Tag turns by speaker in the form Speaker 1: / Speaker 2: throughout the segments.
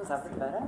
Speaker 1: Is that better?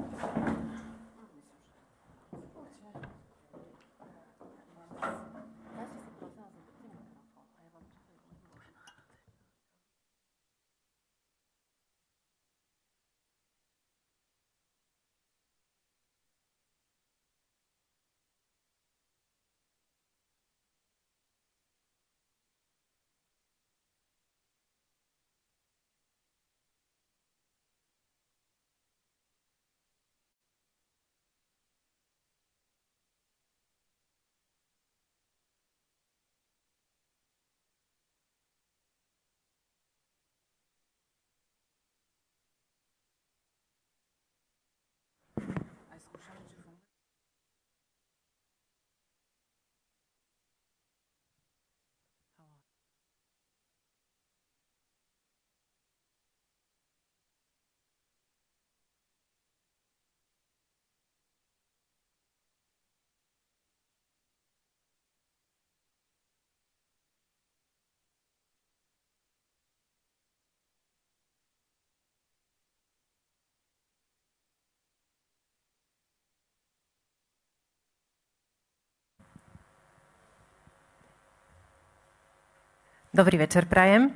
Speaker 2: Dobrý večer, Prajem.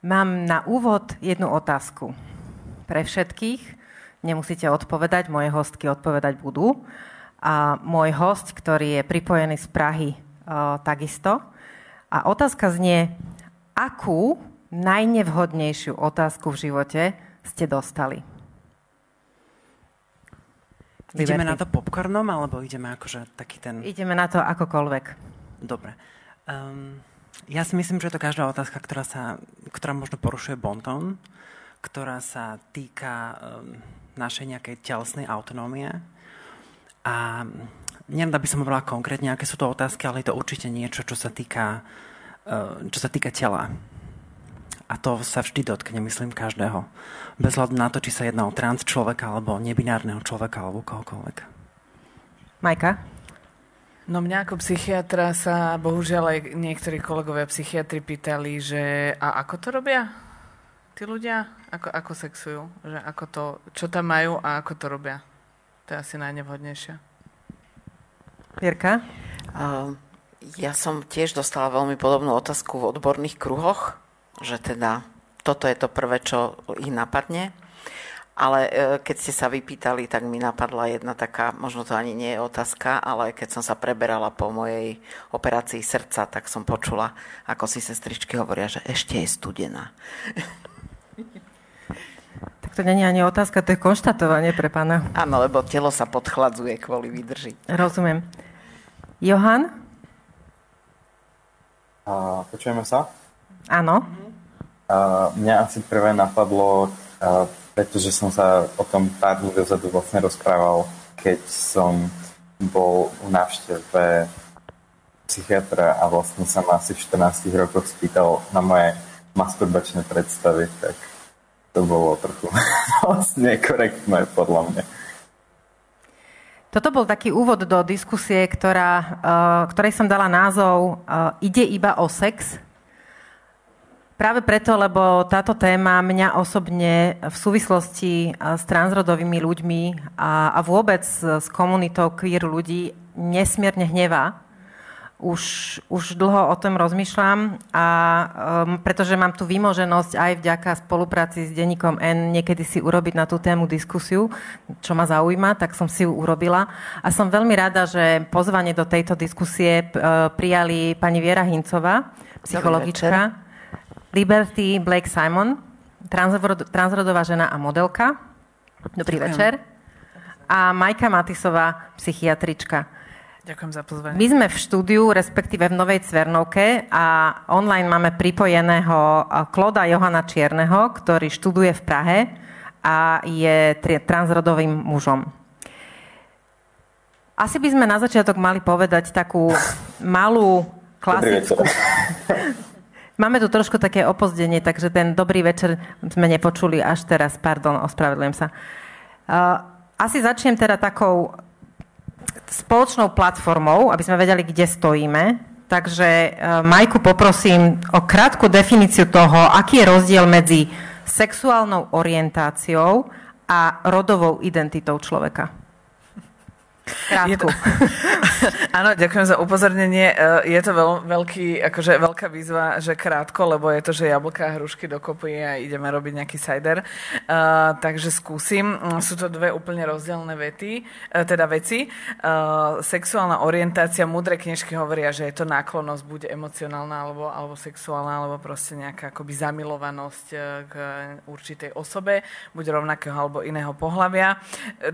Speaker 2: Mám na úvod jednu otázku. Pre všetkých, nemusíte odpovedať, moje hostky odpovedať budú. A môj host, ktorý je pripojený z Prahy, o, takisto. A otázka znie, akú najnevhodnejšiu otázku v živote ste dostali?
Speaker 1: Ideme na to popcornom, alebo ideme akože taký ten...
Speaker 2: Ideme na to akokoľvek.
Speaker 1: Dobre. Um, ja si myslím, že je to každá otázka, ktorá, sa, ktorá možno porušuje bonton, ktorá sa týka um, našej nejakej telesnej autonómie. A neviem, by som hovorila konkrétne, aké sú to otázky, ale je to určite niečo, čo sa týka, uh, čo sa týka tela. A to sa vždy dotkne, myslím, každého. Bez hľadu na to, či sa jedná o trans človeka, alebo nebinárneho človeka, alebo kohokoľvek.
Speaker 2: Majka?
Speaker 3: No mňa ako psychiatra sa bohužiaľ aj niektorí kolegovia psychiatri pýtali, že a ako to robia tí ľudia? Ako, ako sexujú? Že ako to, čo tam majú a ako to robia? To je asi najnevhodnejšie.
Speaker 2: Jirka?
Speaker 4: Uh, ja som tiež dostala veľmi podobnú otázku v odborných kruhoch, že teda toto je to prvé, čo ich napadne. Ale e, keď ste sa vypýtali, tak mi napadla jedna taká, možno to ani nie je otázka, ale keď som sa preberala po mojej operácii srdca, tak som počula, ako si sestričky hovoria, že ešte je studená.
Speaker 2: Tak to nie je ani otázka, to je konštatovanie pre pána.
Speaker 4: Áno, lebo telo sa podchladzuje kvôli výdrži.
Speaker 2: Rozumiem. Johan?
Speaker 5: A, počujeme sa?
Speaker 2: Áno.
Speaker 5: A, mňa asi prvé napadlo a, pretože som sa o tom pár dní dozadu vlastne rozprával, keď som bol u návšteve psychiatra a vlastne sa ma asi v 14 rokoch spýtal na moje masturbačné predstavy, tak to bolo trochu vlastne korektné podľa mňa.
Speaker 2: Toto bol taký úvod do diskusie, ktorá, uh, ktorej som dala názov uh, Ide iba o sex. Práve preto, lebo táto téma mňa osobne v súvislosti s transrodovými ľuďmi a, a vôbec s komunitou queer ľudí nesmierne hnevá. Už, už dlho o tom rozmýšľam a um, pretože mám tu výmoženosť aj vďaka spolupráci s denníkom N niekedy si urobiť na tú tému diskusiu, čo ma zaujíma, tak som si ju urobila. A som veľmi rada, že pozvanie do tejto diskusie uh, prijali pani Viera Hincová, psychologička Liberty Blake Simon, transrodová žena a modelka. Dobrý Ďakujem. večer. A Majka Matisová, psychiatrička.
Speaker 3: Ďakujem za pozvanie.
Speaker 2: My sme v štúdiu, respektíve v Novej Cvernovke a online máme pripojeného Kloda Johana Čierneho, ktorý študuje v Prahe a je transrodovým mužom. Asi by sme na začiatok mali povedať takú malú klasickú... Máme tu trošku také opozdenie, takže ten dobrý večer sme nepočuli až teraz. Pardon, ospravedlňujem sa. Asi začnem teda takou spoločnou platformou, aby sme vedeli, kde stojíme. Takže e, Majku poprosím o krátku definíciu toho, aký je rozdiel medzi sexuálnou orientáciou a rodovou identitou človeka? Krátku.
Speaker 3: Áno, ďakujem za upozornenie. E, je to veľ, veľký, akože veľká výzva, že krátko, lebo je to, že jablka a hrušky dokopy a ideme robiť nejaký cider. Uh, takže skúsim. Sú to dve úplne rozdielne vety, uh, teda veci. Uh, sexuálna orientácia, múdre knižky hovoria, že je to náklonnosť buď emocionálna alebo, alebo sexuálna, alebo proste nejaká akoby zamilovanosť k určitej osobe, buď rovnakého alebo iného pohľavia.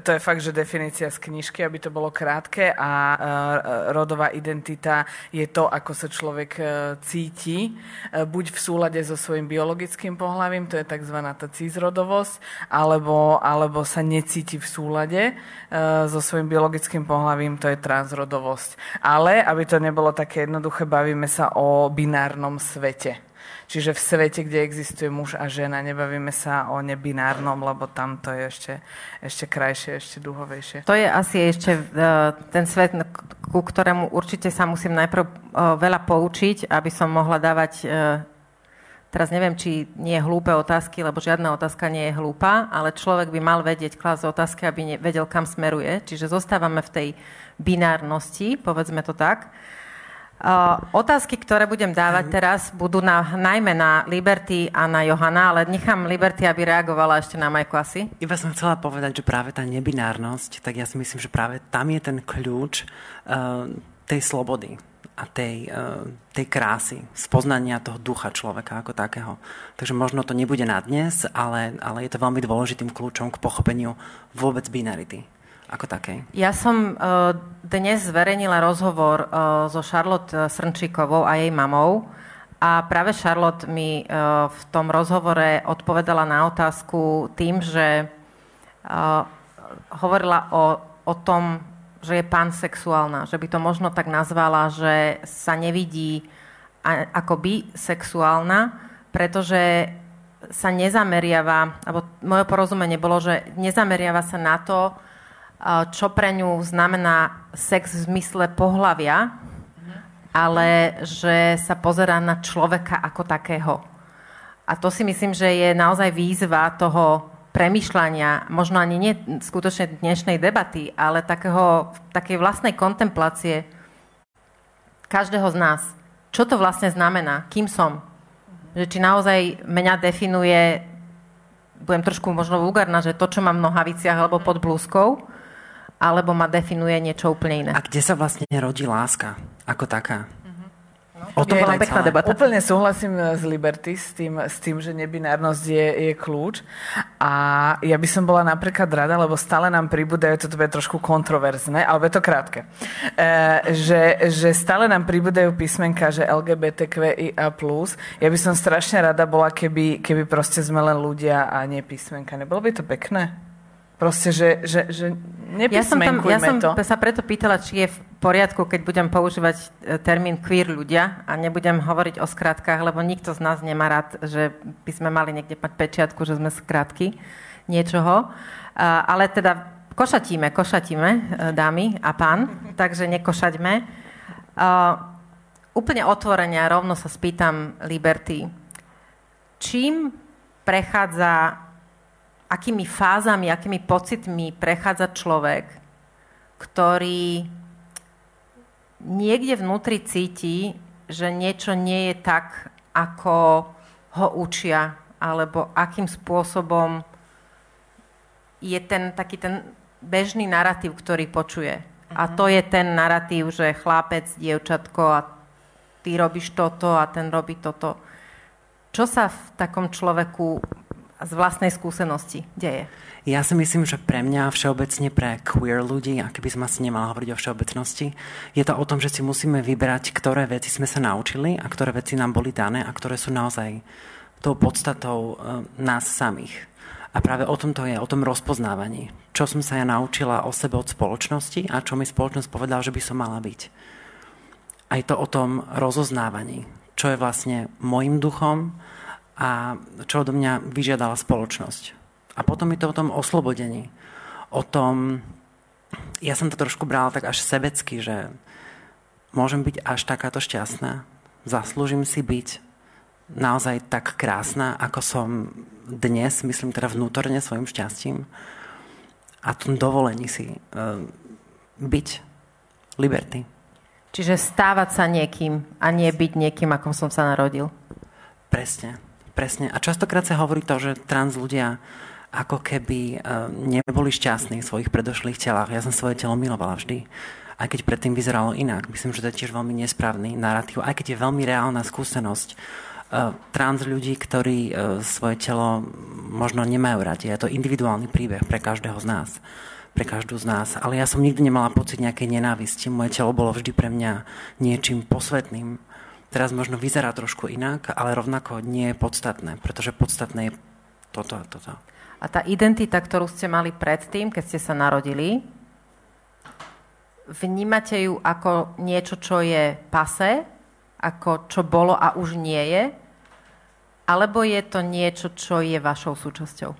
Speaker 3: To je fakt, že definícia z knižky, aby to bolo krátke a e, rodová identita je to, ako sa človek e, cíti, e, buď v súlade so svojím biologickým pohľavím, to je tzv. tá cízrodovosť, alebo, alebo sa necíti v súlade so svojím biologickým pohľavím, to je transrodovosť. Ale, aby to nebolo také jednoduché, bavíme sa o binárnom svete. Čiže v svete, kde existuje muž a žena, nebavíme sa o nebinárnom, lebo tam to je ešte, ešte krajšie, ešte duhovejšie.
Speaker 2: To je asi ešte uh, ten svet, ku ktorému určite sa musím najprv uh, veľa poučiť, aby som mohla dávať uh, Teraz neviem, či nie hlúpe otázky, lebo žiadna otázka nie je hlúpa, ale človek by mal vedieť klásť otázky, aby vedel, kam smeruje. Čiže zostávame v tej binárnosti, povedzme to tak. Uh, otázky, ktoré budem dávať teraz, budú na, najmä na Liberty a na Johana, ale nechám Liberty, aby reagovala ešte na Majku asi.
Speaker 1: Iba som chcela povedať, že práve tá nebinárnosť, tak ja si myslím, že práve tam je ten kľúč uh, tej slobody a tej, uh, tej krásy, spoznania toho ducha človeka ako takého. Takže možno to nebude na dnes, ale, ale je to veľmi dôležitým kľúčom k pochopeniu vôbec binarity ako takej?
Speaker 2: Ja som uh, dnes zverejnila rozhovor uh, so Charlotte e, Srnčíkovou a jej mamou a práve Charlotte mi v tom rozhovore odpovedala na otázku tým, že hovorila o, o tom, že je pansexuálna, že by to možno tak nazvala, že sa nevidí ako bisexuálna, pretože sa nezameriava, alebo moje porozumenie bolo, že nezameriava sa na to, čo pre ňu znamená sex v zmysle pohlavia, ale že sa pozerá na človeka ako takého. A to si myslím, že je naozaj výzva toho premyšľania, možno ani nie skutočne dnešnej debaty, ale takého, takej vlastnej kontemplácie každého z nás. Čo to vlastne znamená? Kým som? Že či naozaj mňa definuje, budem trošku možno vulgárna, že to, čo mám v nohaviciach alebo pod blúzkou, alebo ma definuje niečo úplne iné.
Speaker 1: A kde sa vlastne rodí láska ako taká?
Speaker 2: O tom bola pekná debata.
Speaker 3: Úplne súhlasím s Liberty, s tým, s tým že nebinárnosť je, je kľúč. A ja by som bola napríklad rada, lebo stále nám pribúdajú, toto je trošku kontroverzné, ale je to krátke, e, že, že stále nám pribúdajú písmenka, že LGBTQIA+. Ja by som strašne rada bola, keby, keby proste sme len ľudia a nie písmenka. Nebolo by to pekné? Proste, že, že, že
Speaker 2: ja som, tam, ja som
Speaker 3: to.
Speaker 2: sa preto pýtala, či je v poriadku, keď budem používať e, termín queer ľudia a nebudem hovoriť o skratkách, lebo nikto z nás nemá rád, že by sme mali niekde mať pečiatku, že sme skratky niečoho. Ale teda košatíme, košatíme, e, dámy a pán, takže nekošaťme. Úplne otvorenia rovno sa spýtam Liberty. Čím prechádza akými fázami, akými pocitmi prechádza človek, ktorý niekde vnútri cíti, že niečo nie je tak, ako ho učia, alebo akým spôsobom je ten taký ten bežný narratív, ktorý počuje. A to je ten narratív, že chlapec, dievčatko a ty robíš toto a ten robí toto. Čo sa v takom človeku z vlastnej skúsenosti deje?
Speaker 1: Ja si myslím, že pre mňa všeobecne pre queer ľudí, a keby som asi nemala hovoriť o všeobecnosti, je to o tom, že si musíme vyberať, ktoré veci sme sa naučili a ktoré veci nám boli dané a ktoré sú naozaj tou podstatou e, nás samých. A práve o tom to je, o tom rozpoznávaní. Čo som sa ja naučila o sebe od spoločnosti a čo mi spoločnosť povedala, že by som mala byť. Aj to o tom rozoznávaní. Čo je vlastne môjim duchom a čo odo mňa vyžiadala spoločnosť. A potom je to o tom oslobodení. O tom, ja som to trošku brala tak až sebecky, že môžem byť až takáto šťastná, zaslúžim si byť naozaj tak krásna, ako som dnes, myslím teda vnútorne svojim šťastím a tom dovolení si uh, byť liberty.
Speaker 2: Čiže stávať sa niekým a nie byť niekým, akom som sa narodil.
Speaker 1: Presne, presne. A častokrát sa hovorí to, že trans ľudia ako keby uh, neboli šťastní v svojich predošlých telách. Ja som svoje telo milovala vždy. Aj keď predtým vyzeralo inak. Myslím, že to je tiež veľmi nesprávny narratív. Aj keď je veľmi reálna skúsenosť uh, trans ľudí, ktorí uh, svoje telo možno nemajú radi. Je to individuálny príbeh pre každého z nás. Pre každú z nás. Ale ja som nikdy nemala pocit nejakej nenávisti. Moje telo bolo vždy pre mňa niečím posvetným. Teraz možno vyzerá trošku inak, ale rovnako nie je podstatné, pretože podstatné je toto a toto.
Speaker 2: A tá identita, ktorú ste mali predtým, keď ste sa narodili, vnímate ju ako niečo, čo je pase, ako čo bolo a už nie je? Alebo je to niečo, čo je vašou súčasťou?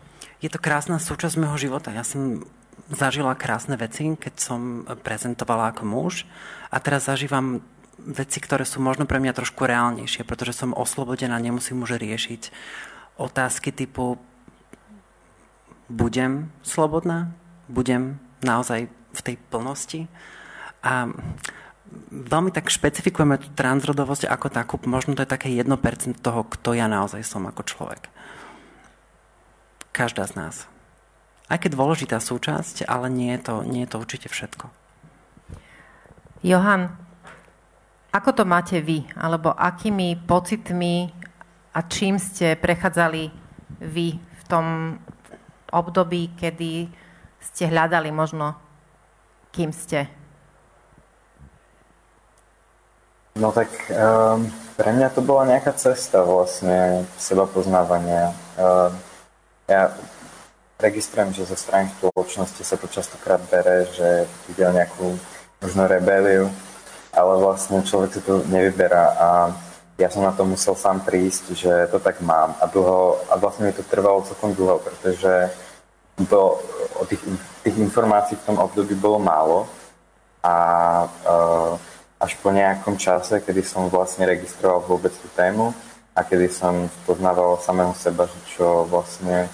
Speaker 1: Je to krásna súčasť môjho života. Ja som zažila krásne veci, keď som prezentovala ako muž a teraz zažívam veci, ktoré sú možno pre mňa trošku reálnejšie, pretože som oslobodená, nemusím už riešiť otázky typu budem slobodná, budem naozaj v tej plnosti. A veľmi tak špecifikujeme tú transrodovosť ako takú, možno to je také 1% toho, kto ja naozaj som ako človek. Každá z nás. Aj keď dôležitá súčasť, ale nie je to, nie je to určite všetko.
Speaker 2: Johan, ako to máte vy? Alebo akými pocitmi a čím ste prechádzali vy v tom období, kedy ste hľadali možno, kým ste?
Speaker 5: No tak um, pre mňa to bola nejaká cesta vlastne seba poznávania. Um, ja registrujem, že zo strany spoločnosti sa to častokrát bere, že ide nejakú možno rebeliu, ale vlastne človek si to nevyberá a ja som na to musel sám prísť, že to tak mám. A, dlho, a vlastne mi to trvalo celkom dlho, pretože to, o tých, tých informácií v tom období bolo málo a uh, až po nejakom čase, kedy som vlastne registroval vôbec tú tému a kedy som poznával samého seba, že čo vlastne,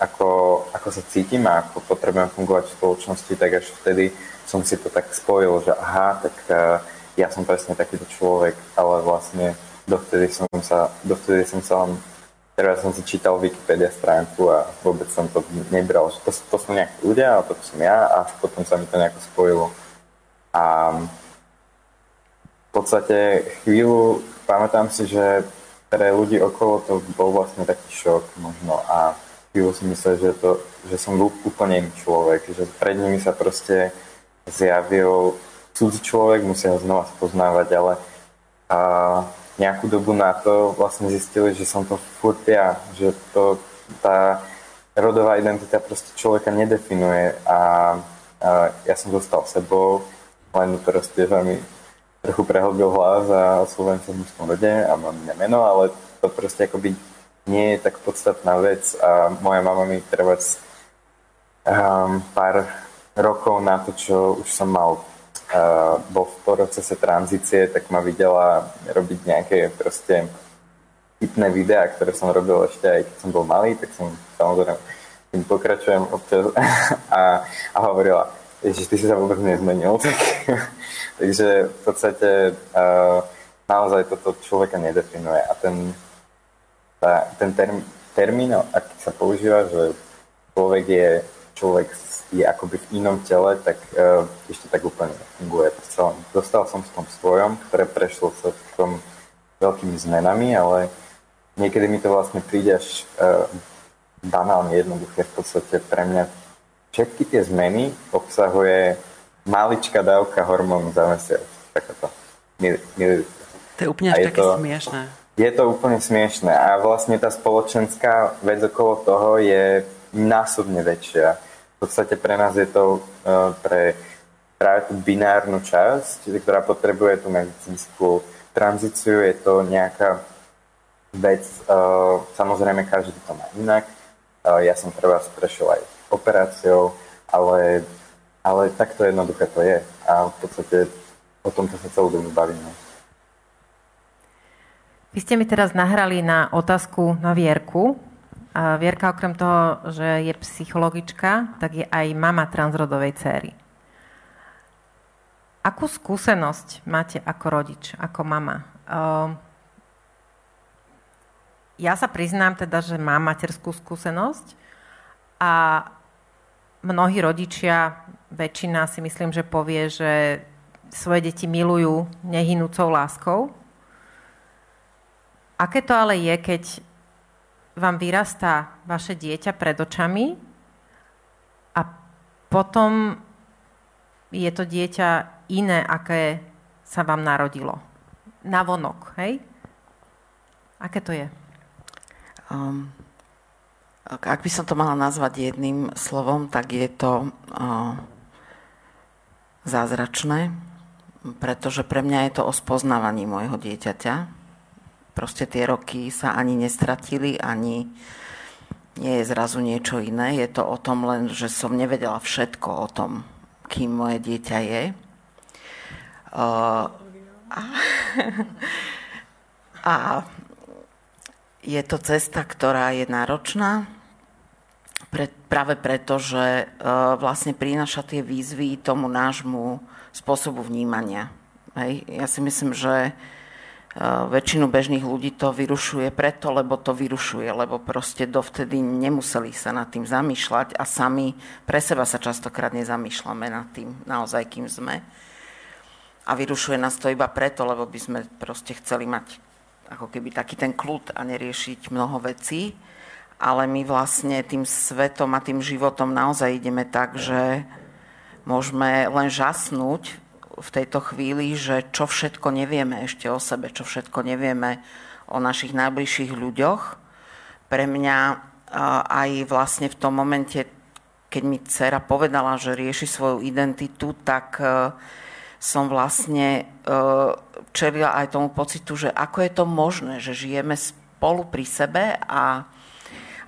Speaker 5: ako, ako sa cítim a ako potrebujem fungovať v spoločnosti, tak až vtedy som si to tak spojil, že aha, tak uh, ja som presne takýto človek, ale vlastne dovtedy som sa, dovtedy som sa len, teraz som si čítal Wikipedia stránku a vôbec som to nebral, že to, to sú nejakí ľudia a to som ja a potom sa mi to nejako spojilo. A v podstate chvíľu, pamätám si, že pre ľudí okolo to bol vlastne taký šok možno a chvíľu si myslel, že, to, že som úplne iný človek, že pred nimi sa proste zjavil cudzí človek, musia ho znova spoznávať, ale a nejakú dobu na to vlastne zistili, že som to furt ja, že to, tá rodová identita proste človeka nedefinuje a, a ja som zostal sebou, len proste, že mi trochu prehlbil hlas a oslovujem sa v mužskom rode a mám meno, ale to proste akoby nie je tak podstatná vec a moja mama mi treba um, pár rokov na to, čo už som mal bol v procese tranzície, tak ma videla robiť nejaké proste tipné videá, ktoré som robil ešte aj keď som bol malý, tak som samozrejme tým pokračujem občas a, a hovorila, že ty si sa vôbec nezmenil. Tak, takže v podstate uh, naozaj toto človeka nedefinuje a ten, tá, ten term, termín, ak sa používa, že človek je človek je akoby v inom tele, tak uh, ešte tak úplne nefunguje. Dostal som v tom svojom, ktoré prešlo celkom veľkými zmenami, ale niekedy mi to vlastne príde až uh, banálne jednoduché. V podstate pre mňa všetky tie zmeny obsahuje maličká dávka hormónu za mesiac. Takáto
Speaker 1: To je úplne až také to, smiešné.
Speaker 5: Je to úplne smiešné a vlastne tá spoločenská vec okolo toho je násobne väčšia v podstate pre nás je to uh, pre práve tú binárnu časť, ktorá potrebuje tú medicínsku tranzíciu, je to nejaká vec, uh, samozrejme každý to má inak. Uh, ja som pre vás prešiel aj operáciou, ale, ale takto jednoduché to je. A v podstate o tomto sa celú dobu bavíme.
Speaker 2: Vy ste mi teraz nahrali na otázku na Vierku, Vierka okrem toho, že je psychologička, tak je aj mama transrodovej céry. Akú skúsenosť máte ako rodič, ako mama? Ehm, ja sa priznám teda, že mám materskú skúsenosť a mnohí rodičia, väčšina si myslím, že povie, že svoje deti milujú nehynúcou láskou. Aké to ale je, keď vám vyrastá vaše dieťa pred očami a potom je to dieťa iné, aké sa vám narodilo. Navonok, hej? Aké to je? Um,
Speaker 4: ak by som to mala nazvať jedným slovom, tak je to uh, zázračné, pretože pre mňa je to o spoznávaní môjho dieťaťa. Proste tie roky sa ani nestratili, ani nie je zrazu niečo iné. Je to o tom len, že som nevedela všetko o tom, kým moje dieťa je. Uh, a, a je to cesta, ktorá je náročná, pre, práve preto, že uh, vlastne prináša tie výzvy tomu nášmu spôsobu vnímania. Hej. Ja si myslím, že väčšinu bežných ľudí to vyrušuje preto, lebo to vyrušuje, lebo proste dovtedy nemuseli sa nad tým zamýšľať a sami pre seba sa častokrát nezamýšľame nad tým naozaj, kým sme. A vyrušuje nás to iba preto, lebo by sme proste chceli mať ako keby taký ten kľud a neriešiť mnoho vecí. Ale my vlastne tým svetom a tým životom naozaj ideme tak, že môžeme len žasnúť v tejto chvíli, že čo všetko nevieme ešte o sebe, čo všetko nevieme o našich najbližších ľuďoch. Pre mňa aj vlastne v tom momente, keď mi dcera povedala, že rieši svoju identitu, tak som vlastne e, čelila aj tomu pocitu, že ako je to možné, že žijeme spolu pri sebe a,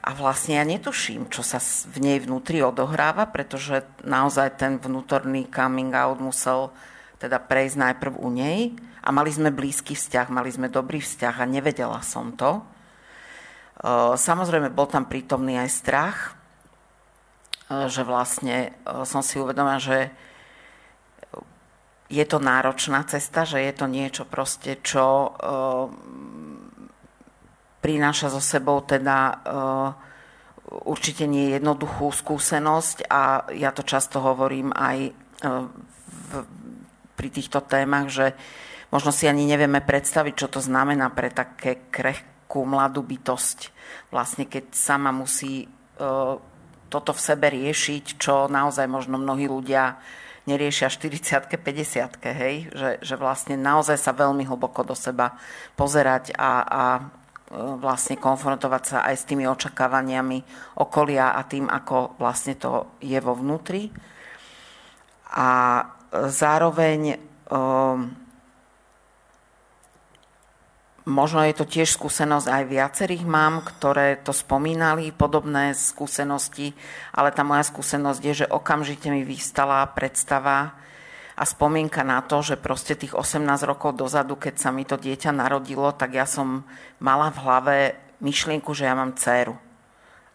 Speaker 4: a vlastne ja netuším, čo sa v nej vnútri odohráva, pretože naozaj ten vnútorný coming out musel teda prejsť najprv u nej a mali sme blízky vzťah, mali sme dobrý vzťah a nevedela som to. E, samozrejme, bol tam prítomný aj strach, e, že vlastne som si uvedomila, že je to náročná cesta, že je to niečo proste, čo prináša so sebou teda určite nie jednoduchú skúsenosť a ja to často hovorím aj pri týchto témach, že možno si ani nevieme predstaviť, čo to znamená pre také krehkú mladú bytosť. Vlastne keď sama musí uh, toto v sebe riešiť, čo naozaj možno mnohí ľudia neriešia 40 50 hej? Že, že vlastne naozaj sa veľmi hlboko do seba pozerať a, a e, vlastne konfrontovať sa aj s tými očakávaniami okolia a tým, ako vlastne to je vo vnútri. A zároveň um, Možno je to tiež skúsenosť aj viacerých mám, ktoré to spomínali, podobné skúsenosti, ale tá moja skúsenosť je, že okamžite mi vystala predstava a spomienka na to, že proste tých 18 rokov dozadu, keď sa mi to dieťa narodilo, tak ja som mala v hlave myšlienku, že ja mám dceru.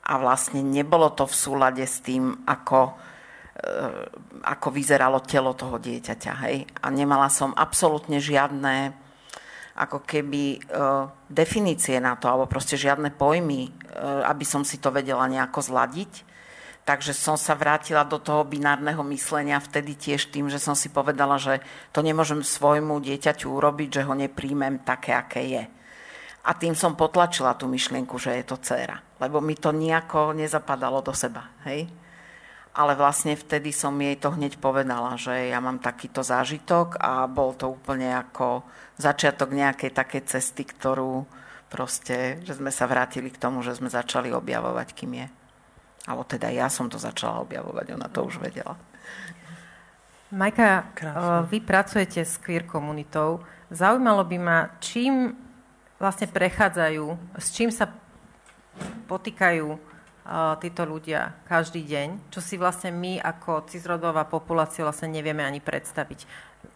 Speaker 4: A vlastne nebolo to v súlade s tým, ako, ako vyzeralo telo toho dieťaťa. Hej? A nemala som absolútne žiadne ako keby e, definície na to, alebo proste žiadne pojmy, e, aby som si to vedela nejako zladiť. Takže som sa vrátila do toho binárneho myslenia vtedy tiež tým, že som si povedala, že to nemôžem svojmu dieťaťu urobiť, že ho nepríjmem také, aké je. A tým som potlačila tú myšlienku, že je to dcéra. Lebo mi to nejako nezapadalo do seba. Hej? Ale vlastne vtedy som jej to hneď povedala, že ja mám takýto zážitok a bol to úplne ako začiatok nejakej takej cesty, ktorú proste, že sme sa vrátili k tomu, že sme začali objavovať, kým je. Alebo teda ja som to začala objavovať, ona to už vedela.
Speaker 2: Majka, Krásne. vy pracujete s queer komunitou. Zaujímalo by ma, čím vlastne prechádzajú, s čím sa potýkajú uh, títo ľudia každý deň, čo si vlastne my ako cizrodová populácia vlastne nevieme ani predstaviť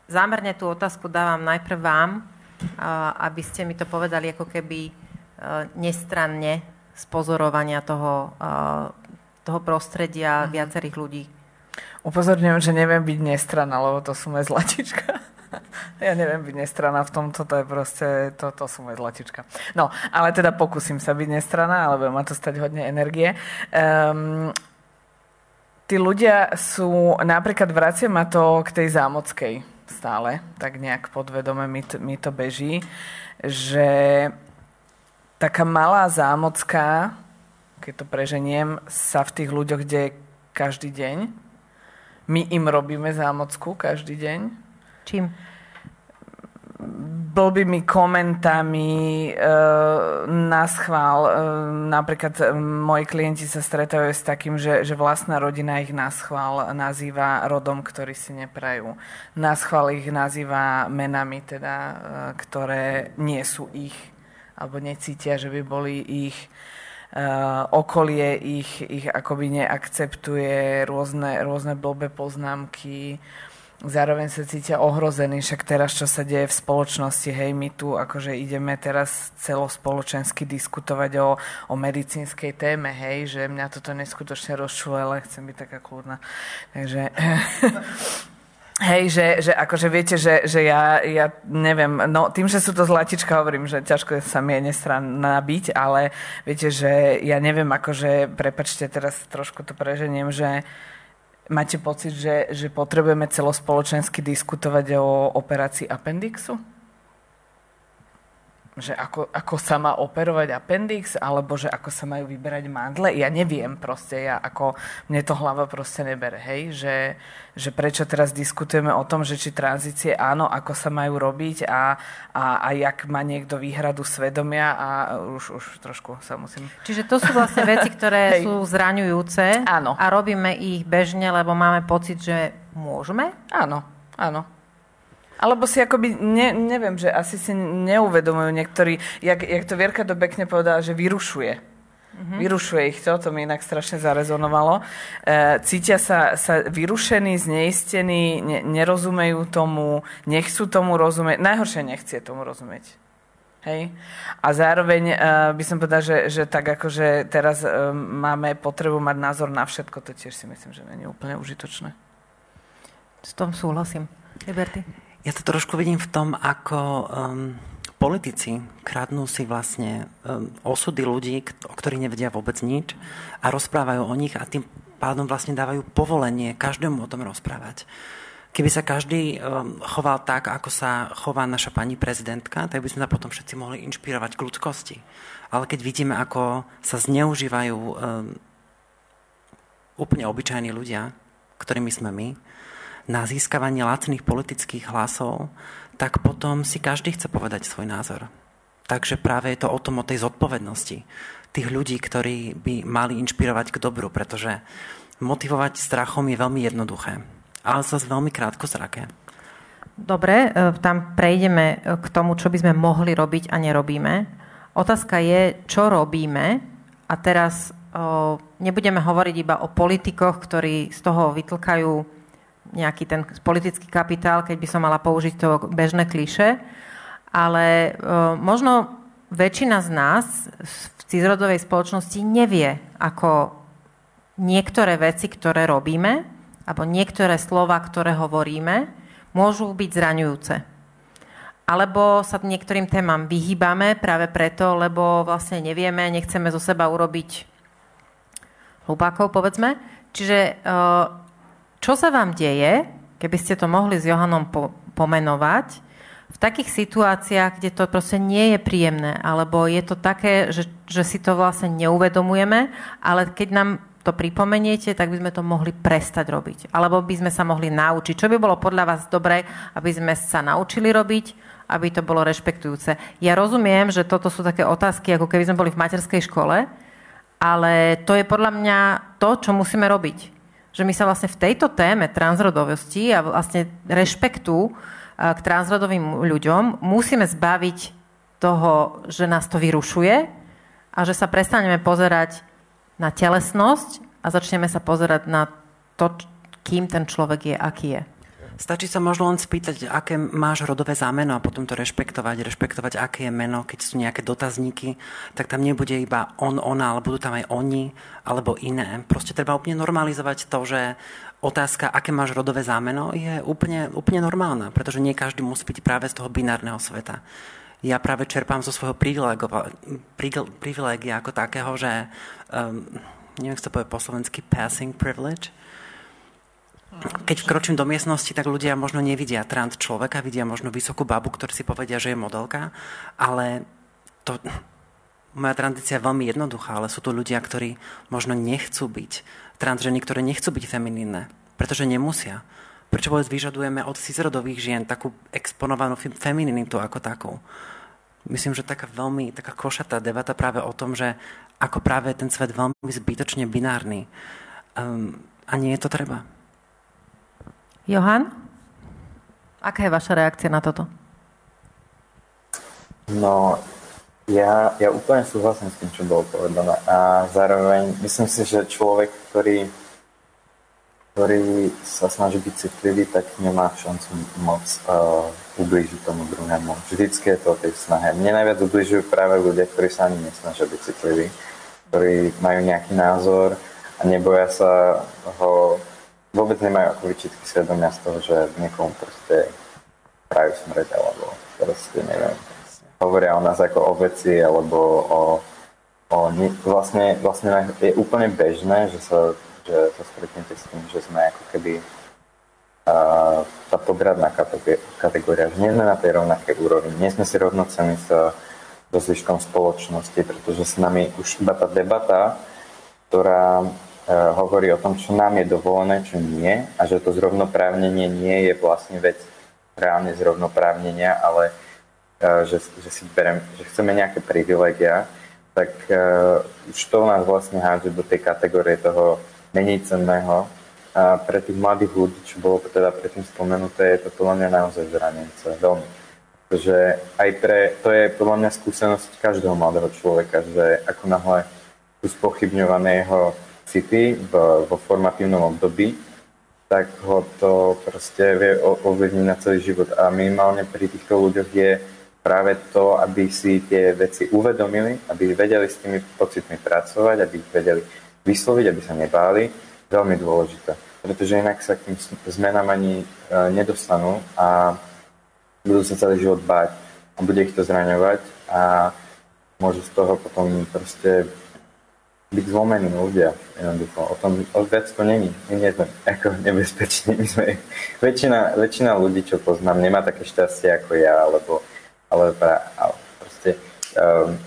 Speaker 2: zámerne tú otázku dávam najprv vám, aby ste mi to povedali ako keby e, nestranne spozorovania toho, toho prostredia uh-huh. viacerých ľudí.
Speaker 3: Upozorňujem, že neviem byť nestrana, lebo to sú moje zlatička. Ja neviem byť nestrana v tomto, to je proste, to, to sú moje zlatička. No, ale teda pokúsim sa byť nestrana, ale ma to stať hodne energie. Um, tí ľudia sú, napríklad vracia ma to k tej zámockej stále, tak nejak podvedome mi to, mi to beží, že taká malá zámocka, keď to preženiem, sa v tých ľuďoch deje každý deň. My im robíme zámocku každý deň.
Speaker 2: Čím?
Speaker 3: Blbými komentami e, na schvál. E, napríklad e, moji klienti sa stretávajú s takým, že, že vlastná rodina ich na schvál nazýva rodom, ktorý si neprajú. Na schvál ich nazýva menami, teda, e, ktoré nie sú ich, alebo necítia, že by boli ich. E, okolie ich, ich akoby neakceptuje, rôzne, rôzne blbé poznámky zároveň sa cítia ohrození, však teraz, čo sa deje v spoločnosti, hej, my tu akože ideme teraz celospoločensky diskutovať o, o medicínskej téme, hej, že mňa toto neskutočne rozčuje, ale chcem byť taká kľudná. Takže... Hej, že, že akože viete, že, že ja, ja neviem, no tým, že sú to zlatička, hovorím, že ťažko sa mi je nestranná byť, ale viete, že ja neviem, akože, prepačte, teraz trošku to preženiem, že Máte pocit, že, že potrebujeme celospoločensky diskutovať o operácii appendixu? Že ako, ako sa má operovať appendix, alebo že ako sa majú vyberať mandle. Ja neviem proste, ja ako, mne to hlava proste nebere, hej, že, že prečo teraz diskutujeme o tom, že či tranzície áno, ako sa majú robiť a, a, a jak má niekto výhradu svedomia a už, už trošku sa musím...
Speaker 2: Čiže to sú vlastne veci, ktoré sú zraňujúce
Speaker 3: áno.
Speaker 2: a robíme ich bežne, lebo máme pocit, že môžeme?
Speaker 3: Áno, áno. Alebo si akoby, ne, neviem, že asi si neuvedomujú niektorí, jak, jak to Vierka do Bekne povedala, že vyrušuje. Mm-hmm. Vyrušuje ich to, to mi inak strašne zarezonovalo. E, cítia sa, sa vyrušení, zneistení, ne, nerozumejú tomu, nechcú tomu rozumieť. Najhoršie nechcie tomu rozumieť. Hej? A zároveň uh, by som povedal, že, že tak akože teraz uh, máme potrebu mať názor na všetko, to tiež si myslím, že je úplne užitočné.
Speaker 2: S tom súhlasím. Liberty?
Speaker 1: Ja to trošku vidím v tom, ako um, politici kradnú si vlastne um, osudy ľudí, o ktorých nevedia vôbec nič a rozprávajú o nich a tým pádom vlastne dávajú povolenie každému o tom rozprávať. Keby sa každý um, choval tak, ako sa chová naša pani prezidentka, tak by sme sa potom všetci mohli inšpirovať k ľudskosti. Ale keď vidíme, ako sa zneužívajú um, úplne obyčajní ľudia, ktorými sme my, na získavanie lacných politických hlasov, tak potom si každý chce povedať svoj názor. Takže práve je to o tom, o tej zodpovednosti tých ľudí, ktorí by mali inšpirovať k dobru, pretože motivovať strachom je veľmi jednoduché, ale zase veľmi krátko zraké.
Speaker 2: Dobre, e, tam prejdeme k tomu, čo by sme mohli robiť a nerobíme. Otázka je, čo robíme a teraz o, nebudeme hovoriť iba o politikoch, ktorí z toho vytlkajú nejaký ten politický kapitál, keď by som mala použiť to bežné kliše. Ale e, možno väčšina z nás v cizrodovej spoločnosti nevie, ako niektoré veci, ktoré robíme, alebo niektoré slova, ktoré hovoríme, môžu byť zraňujúce. Alebo sa niektorým témam vyhýbame práve preto, lebo vlastne nevieme, nechceme zo seba urobiť hlupákov, povedzme. Čiže e, čo sa vám deje, keby ste to mohli s Johanom po- pomenovať, v takých situáciách, kde to proste nie je príjemné, alebo je to také, že, že si to vlastne neuvedomujeme, ale keď nám to pripomeniete, tak by sme to mohli prestať robiť. Alebo by sme sa mohli naučiť. Čo by bolo podľa vás dobré, aby sme sa naučili robiť, aby to bolo rešpektujúce. Ja rozumiem, že toto sú také otázky, ako keby sme boli v materskej škole, ale to je podľa mňa to, čo musíme robiť že my sa vlastne v tejto téme transrodovosti a vlastne rešpektu k transrodovým ľuďom musíme zbaviť toho, že nás to vyrušuje a že sa prestaneme pozerať na telesnosť a začneme sa pozerať na to, kým ten človek je, aký je.
Speaker 1: Stačí sa možno len spýtať, aké máš rodové zámeno a potom to rešpektovať, rešpektovať, aké je meno, keď sú nejaké dotazníky, tak tam nebude iba on, ona, ale budú tam aj oni, alebo iné. Proste treba úplne normalizovať to, že otázka, aké máš rodové zámeno, je úplne, úplne normálna, pretože nie každý musí byť práve z toho binárneho sveta. Ja práve čerpám zo svojho privilegia ako takého, že um, neviem, ako to povie po slovensky, passing privilege, keď vkročím do miestnosti, tak ľudia možno nevidia trans človeka, vidia možno vysokú babu, ktorý si povedia, že je modelka, ale to, moja tranzícia je veľmi jednoduchá, ale sú tu ľudia, ktorí možno nechcú byť trans ženy, ktoré nechcú byť feminínne, pretože nemusia. Prečo vôbec vyžadujeme od cisrodových žien takú exponovanú femininitu ako takú? Myslím, že taká veľmi taká košatá debata práve o tom, že ako práve ten svet veľmi zbytočne binárny. Um, a nie je to treba.
Speaker 2: Johan? Aká je vaša reakcia na toto?
Speaker 5: No, ja, ja úplne súhlasím s tým, čo bolo povedané. A zároveň myslím si, že človek, ktorý, ktorý sa snaží byť citlivý, tak nemá šancu moc uh, ublížiť tomu druhému. Vždycky je to o tej snahe. Mne najviac ubližujú práve ľudia, ktorí sa ani nesnažia byť citliví, ktorí majú nejaký názor a neboja sa ho vôbec nemajú ako vyčitky svedomia z toho, že niekomu proste prajú smrť, alebo proste neviem, hovoria o nás ako o veci, alebo o, o vlastne, vlastne je úplne bežné, že sa, že sa stretnete s tým, že sme ako keby uh, tá podradná kategória, že nie sme na tej rovnakej úrovni, nie sme si rovnocení sa so zvyškom spoločnosti, pretože s nami už iba tá debata, ktorá hovorí o tom, čo nám je dovolené, čo nie a že to zrovnoprávnenie nie je vlastne vec reálne zrovnoprávnenia, ale e, že, že si berem, že chceme nejaké privilegia, tak uh, už to nás vlastne hádže do tej kategórie toho menej. A pre tých mladých ľudí, čo bolo teda predtým spomenuté, je to podľa mňa naozaj zranujúce, veľmi. Pretože aj pre, to je podľa mňa skúsenosť každého mladého človeka, že ako náhle sú spochybňované jeho city v, vo formatívnom období, tak ho to proste vie ovplyvniť na celý život. A minimálne pri týchto ľuďoch je práve to, aby si tie veci uvedomili, aby vedeli s tými pocitmi pracovať, aby ich vedeli vysloviť, aby sa nebáli, veľmi dôležité. Pretože inak sa k tým zmenám ani e, nedostanú a budú sa celý život báť a bude ich to zraňovať a môžu z toho potom proste byť zlomení ľudia. Jednoducho. O tom o to není. My nie sme ako nebezpeční. My sme, väčšina, väčšina ľudí, čo poznám, nemá také šťastie ako ja, alebo, alebo, ale proste, um,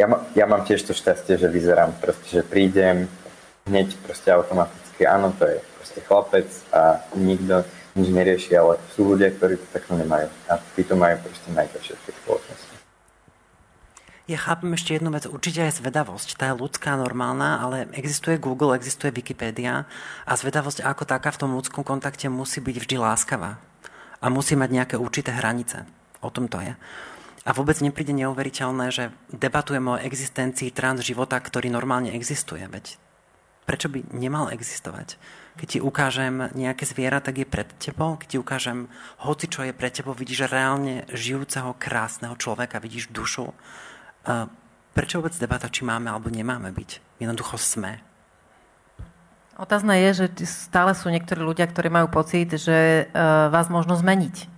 Speaker 5: ja, ja mám tiež to šťastie, že vyzerám proste, že prídem hneď proste automaticky, áno, to je proste chlapec a nikto nič nerieši, ale sú ľudia, ktorí to takto nemajú. A tí to majú proste najťažšie v tej spoločnosti.
Speaker 1: Ja chápem ešte jednu vec, určite aj zvedavosť, tá je ľudská, normálna, ale existuje Google, existuje Wikipedia a zvedavosť ako taká v tom ľudskom kontakte musí byť vždy láskavá a musí mať nejaké určité hranice. O tom to je. A vôbec nepríde neuveriteľné, že debatujeme o existencii trans života, ktorý normálne existuje. Veď prečo by nemal existovať? Keď ti ukážem nejaké zviera, tak je pred tebou. Keď ti ukážem hoci, čo je pred tebou, vidíš reálne žijúceho, krásneho človeka, vidíš dušu, prečo vôbec debata, či máme alebo nemáme byť? Jednoducho sme.
Speaker 2: Otázne je, že stále sú niektorí ľudia, ktorí majú pocit, že uh, vás možno zmeniť.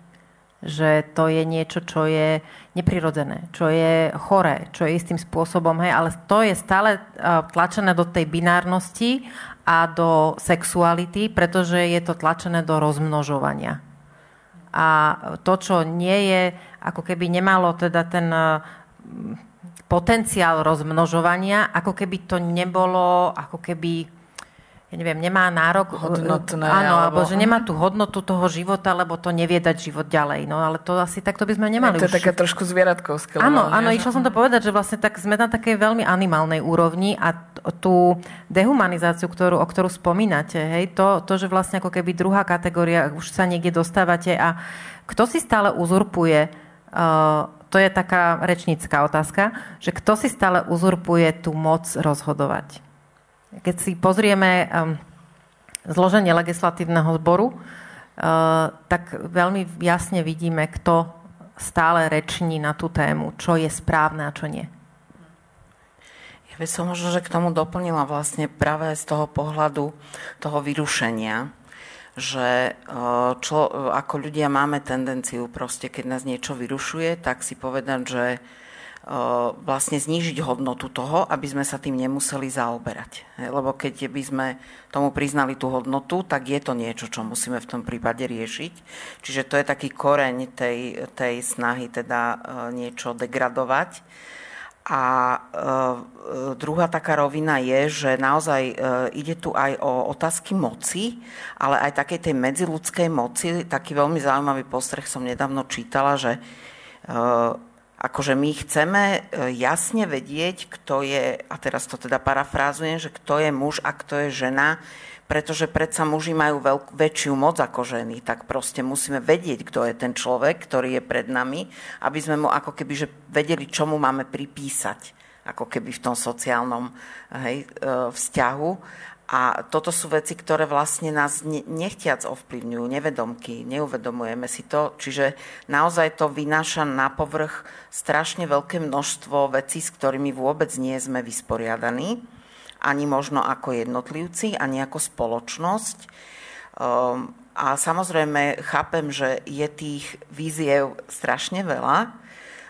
Speaker 2: Že to je niečo, čo je neprirodzené, čo je choré, čo je istým spôsobom, hej, ale to je stále uh, tlačené do tej binárnosti a do sexuality, pretože je to tlačené do rozmnožovania. A to, čo nie je, ako keby nemalo teda ten uh, potenciál rozmnožovania, ako keby to nebolo, ako keby ja neviem, nemá nárok...
Speaker 3: Hodnotné.
Speaker 2: Áno, alebo, alebo že nemá tú hodnotu toho života, lebo to nevie dať život ďalej. No ale to asi takto by sme nemali.
Speaker 3: Ja, to je už... také trošku zvieratkovské.
Speaker 2: Áno, áno, išla som to povedať, že vlastne tak sme na takej veľmi animálnej úrovni a tú dehumanizáciu, ktorú, o ktorú spomínate, hej, to, to, že vlastne ako keby druhá kategória, už sa niekde dostávate a kto si stále uzurpuje uh, to je taká rečnícká otázka, že kto si stále uzurpuje tú moc rozhodovať. Keď si pozrieme um, zloženie legislatívneho zboru, tak veľmi jasne vidíme, kto stále reční na tú tému, čo je správne a čo nie.
Speaker 4: Ja by som možno, že k tomu doplnila vlastne práve z toho pohľadu toho vyrušenia, že čo, ako ľudia máme tendenciu proste, keď nás niečo vyrušuje, tak si povedať, že vlastne znížiť hodnotu toho, aby sme sa tým nemuseli zaoberať. Lebo keď by sme tomu priznali tú hodnotu, tak je to niečo, čo musíme v tom prípade riešiť. Čiže to je taký koreň tej, tej snahy teda niečo degradovať. A e, druhá taká rovina je, že naozaj e, ide tu aj o otázky moci, ale aj takej tej medziludskej moci. Taký veľmi zaujímavý postreh som nedávno čítala, že e, akože my chceme jasne vedieť, kto je, a teraz to teda parafrázujem, že kto je muž a kto je žena, pretože predsa muži majú veľk, väčšiu moc ako ženy, tak proste musíme vedieť, kto je ten človek, ktorý je pred nami, aby sme mu ako keby že vedeli, čo mu máme pripísať, ako keby v tom sociálnom hej, e, vzťahu. A toto sú veci, ktoré vlastne nás nechtiac ovplyvňujú, nevedomky, neuvedomujeme si to. Čiže naozaj to vynáša na povrch strašne veľké množstvo vecí, s ktorými vôbec nie sme vysporiadaní, ani možno ako jednotlivci, ani ako spoločnosť. Ehm, a samozrejme chápem, že je tých víziev strašne veľa,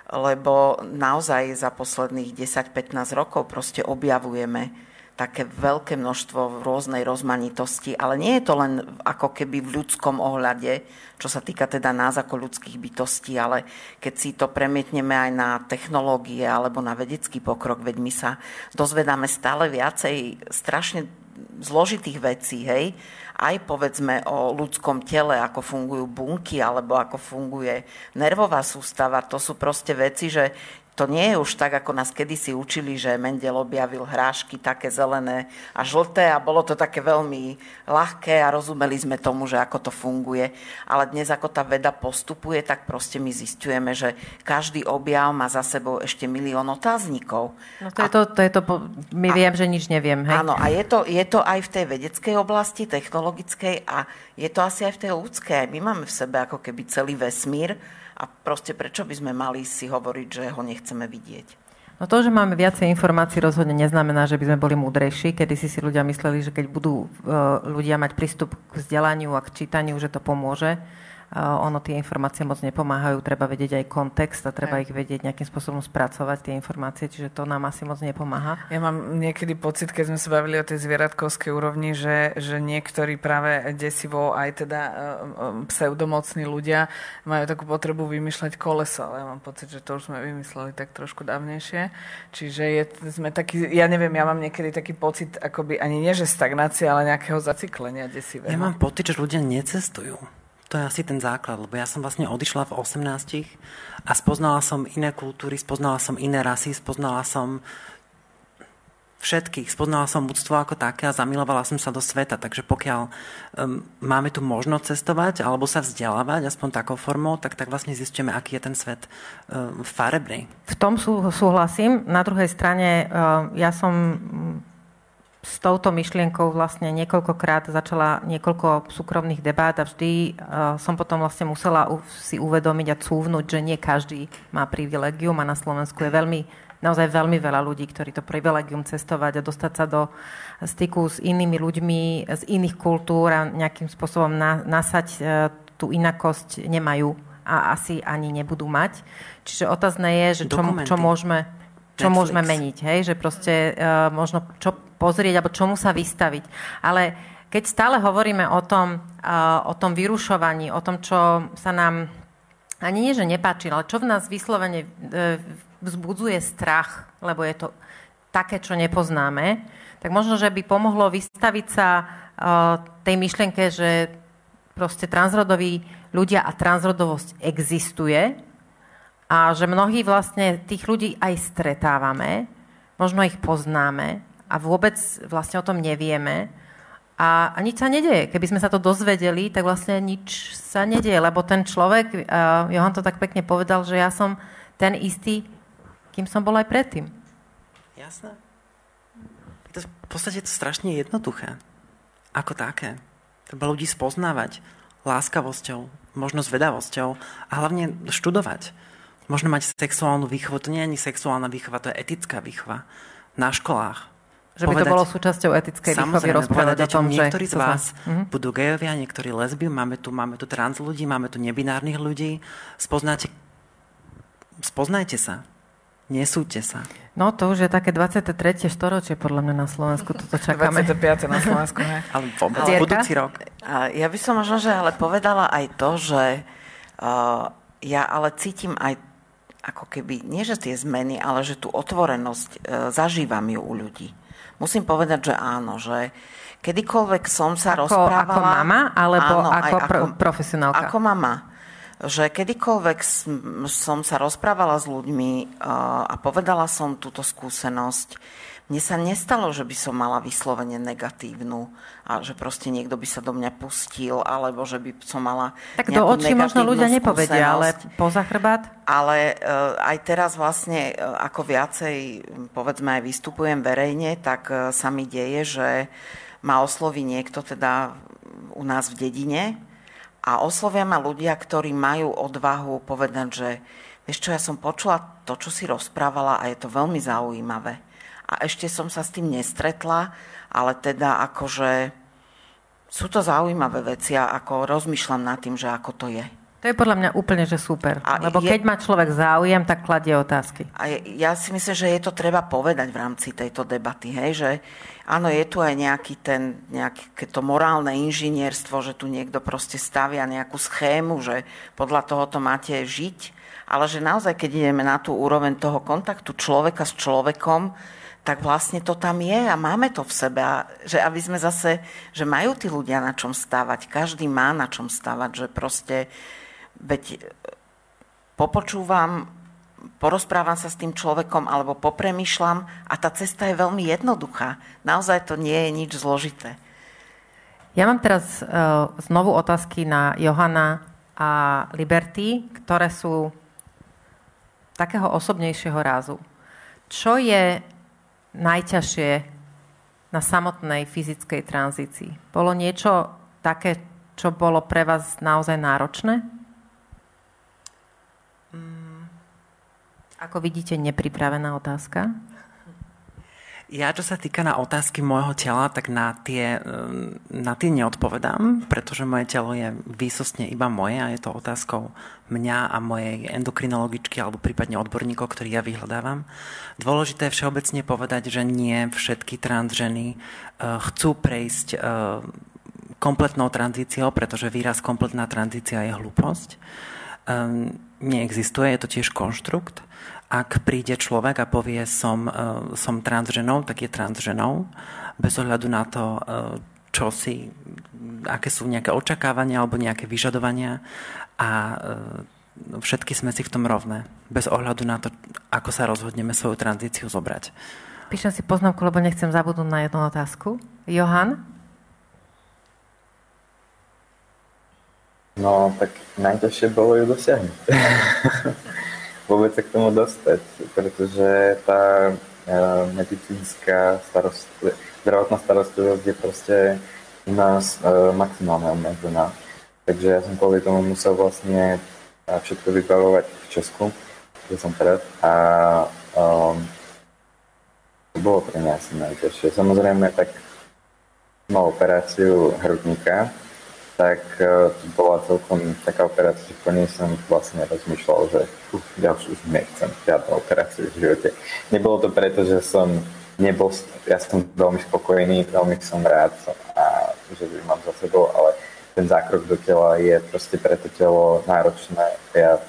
Speaker 4: lebo naozaj za posledných 10-15 rokov proste objavujeme také veľké množstvo rôznej rozmanitosti, ale nie je to len ako keby v ľudskom ohľade, čo sa týka teda nás ako ľudských bytostí, ale keď si to premietneme aj na technológie alebo na vedecký pokrok, veď my sa dozvedáme stále viacej strašne zložitých vecí, hej, aj povedzme o ľudskom tele, ako fungujú bunky alebo ako funguje nervová sústava. To sú proste veci, že to nie je už tak, ako nás kedysi učili, že Mendel objavil hrášky také zelené a žlté a bolo to také veľmi ľahké a rozumeli sme tomu, že ako to funguje. Ale dnes, ako tá veda postupuje, tak proste my zistujeme, že každý objav má za sebou ešte milión otáznikov.
Speaker 2: No to, a, je to, to je to, my a, viem, že nič neviem. Hej?
Speaker 4: Áno, a je to, je to aj v tej vedeckej oblasti, technologickej a je to asi aj v tej ľudskej. My máme v sebe ako keby celý vesmír, a proste prečo by sme mali si hovoriť, že ho nechceme vidieť?
Speaker 2: No to, že máme viacej informácií, rozhodne neznamená, že by sme boli múdrejší. Kedy si si ľudia mysleli, že keď budú uh, ľudia mať prístup k vzdelaniu a k čítaniu, že to pomôže ono tie informácie moc nepomáhajú, treba vedieť aj kontext a treba aj. ich vedieť nejakým spôsobom spracovať tie informácie, čiže to nám asi moc nepomáha.
Speaker 3: Ja mám niekedy pocit, keď sme sa bavili o tej zvieratkovskej úrovni, že, že niektorí práve desivo aj teda uh, pseudomocní ľudia majú takú potrebu vymýšľať koleso, ale ja mám pocit, že to už sme vymysleli tak trošku dávnejšie. Čiže je, sme taký, ja neviem, ja mám niekedy taký pocit, akoby ani nie že stagnácia, ale nejakého zaciklenia desivého.
Speaker 1: Ja mám pocit, že ľudia necestujú. To je asi ten základ, lebo ja som vlastne odišla v 18 a spoznala som iné kultúry, spoznala som iné rasy, spoznala som všetkých. Spoznala som ľudstvo ako také a zamilovala som sa do sveta. Takže pokiaľ um, máme tu možnosť cestovať alebo sa vzdelávať aspoň takou formou, tak, tak vlastne zistíme, aký je ten svet um, farebný.
Speaker 2: V tom sú, súhlasím. Na druhej strane uh, ja som s touto myšlienkou vlastne niekoľkokrát začala niekoľko súkromných debát a vždy uh, som potom vlastne musela si uvedomiť a cúvnuť, že nie každý má privilegium a na Slovensku je veľmi, naozaj veľmi veľa ľudí, ktorí to privilegium cestovať a dostať sa do styku s inými ľuďmi z iných kultúr a nejakým spôsobom na, nasať uh, tú inakosť nemajú a asi ani nebudú mať. Čiže otázne je, že čo, čo môžeme čo Netflix. môžeme meniť, hej? že proste uh, možno čo pozrieť alebo čomu sa vystaviť. Ale keď stále hovoríme o tom, o tom vyrušovaní, o tom, čo sa nám ani nie, že nepáči, ale čo v nás vyslovene uh, vzbudzuje strach, lebo je to také, čo nepoznáme, tak možno, že by pomohlo vystaviť sa uh, tej myšlienke, že proste transrodoví ľudia a transrodovosť existuje a že mnohí vlastne tých ľudí aj stretávame, možno ich poznáme a vôbec vlastne o tom nevieme a, a nič sa nedeje. Keby sme sa to dozvedeli, tak vlastne nič sa nedeje, lebo ten človek, uh, Johan to tak pekne povedal, že ja som ten istý, kým som bol aj predtým.
Speaker 1: Jasné. Je to v podstate to strašne jednoduché. Ako také. Treba ľudí spoznávať, láskavosťou, možno zvedavosťou a hlavne študovať. Možno mať sexuálnu výchovu, to nie je ani sexuálna výchova, to je etická výchova na školách.
Speaker 2: Že by povedať, to bolo súčasťou etickej výchovy rozprávať o tom,
Speaker 1: že... Niektorí z vás uh-huh. budú gejovia, niektorí lesby, máme tu, máme tu trans ľudí, máme tu nebinárnych ľudí. Spoznáte, spoznajte sa. Nesúďte sa.
Speaker 2: No to už je také 23. storočie podľa mňa na Slovensku, toto čakáme.
Speaker 3: 25. na Slovensku, ne?
Speaker 1: ale vôbec, ale, budúci rok.
Speaker 4: Ja by som možno, že ale povedala aj to, že uh, ja ale cítim aj ako keby, nie že tie zmeny, ale že tú otvorenosť uh, zažívam ju u ľudí. Musím povedať, že áno, že kedykoľvek som sa
Speaker 2: ako,
Speaker 4: rozprávala...
Speaker 2: Ako mama, alebo áno, ako, pro, ako profesionálka?
Speaker 4: Ako mama že kedykoľvek som sa rozprávala s ľuďmi a povedala som túto skúsenosť, mne sa nestalo, že by som mala vyslovene negatívnu a že proste niekto by sa do mňa pustil, alebo že by som mala
Speaker 2: Tak do očí možno ľudia nepovedia, ale poza chrbát?
Speaker 4: Ale uh, aj teraz vlastne, uh, ako viacej, povedzme aj vystupujem verejne, tak uh, sa mi deje, že ma osloví niekto teda u nás v dedine a oslovia ma ľudia, ktorí majú odvahu povedať, že vieš čo, ja som počula to, čo si rozprávala a je to veľmi zaujímavé. A ešte som sa s tým nestretla, ale teda akože sú to zaujímavé veci a ako rozmýšľam nad tým, že ako to je.
Speaker 2: To je podľa mňa úplne, že super. A Lebo je, keď má človek záujem, tak kladie otázky.
Speaker 4: A ja si myslím, že je to treba povedať v rámci tejto debaty, hej, že áno, je tu aj nejaký ten, nejaké to morálne inžinierstvo, že tu niekto proste stavia nejakú schému, že podľa toho to máte žiť, ale že naozaj, keď ideme na tú úroveň toho kontaktu človeka s človekom, tak vlastne to tam je a máme to v sebe. A že aby sme zase, že majú tí ľudia na čom stávať, každý má na čom stávať, že proste veď popočúvam, porozprávam sa s tým človekom alebo popremýšľam a tá cesta je veľmi jednoduchá. Naozaj to nie je nič zložité.
Speaker 2: Ja mám teraz uh, znovu otázky na Johana a Liberty, ktoré sú takého osobnejšieho rázu. Čo je najťažšie na samotnej fyzickej tranzícii? Bolo niečo také, čo bolo pre vás naozaj náročné? Ako vidíte, nepripravená otázka.
Speaker 1: Ja, čo sa týka na otázky môjho tela, tak na tie, mm, na tie neodpovedám, pretože moje telo je výsostne iba moje a je to otázkou mňa a mojej endokrinologičky alebo prípadne odborníkov, ktorý ja vyhľadávam. Dôležité je všeobecne povedať, že nie všetky transženy e, chcú prejsť e, kompletnou tranzíciou, pretože výraz kompletná tranzícia je hlúposť. Ehm, neexistuje, je to tiež konštrukt ak príde človek a povie som, uh, som transženou, tak je transženou, bez ohľadu na to, uh, čo si, aké sú nejaké očakávania alebo nejaké vyžadovania a uh, všetky sme si v tom rovné, bez ohľadu na to, ako sa rozhodneme svoju tranzíciu zobrať.
Speaker 2: Píšem si poznámku, lebo nechcem zabudnúť na jednu otázku. Johan?
Speaker 5: No, tak najťažšie bolo ju dosiahnuť. vôbec sa k tomu dostať, pretože tá uh, medicínska starostlivosť, zdravotná starostlivosť je proste u nás uh, maximálne obmedzená. Takže ja som kvôli tomu musel vlastne všetko vybavovať v Česku, kde som teraz. A um, to bolo pre mňa asi najťažšie. Samozrejme, tak mal operáciu hrudníka, tak uh, bola celkom taká operácia, že po nej som vlastne rozmýšľal, že uh, ja už nechcem žiadnu operáciu v živote. Nebolo to preto, že som nebol, ja som veľmi spokojný, veľmi som rád a že ju mám za sebou, ale ten zákrok do tela je proste pre to telo náročné. Ja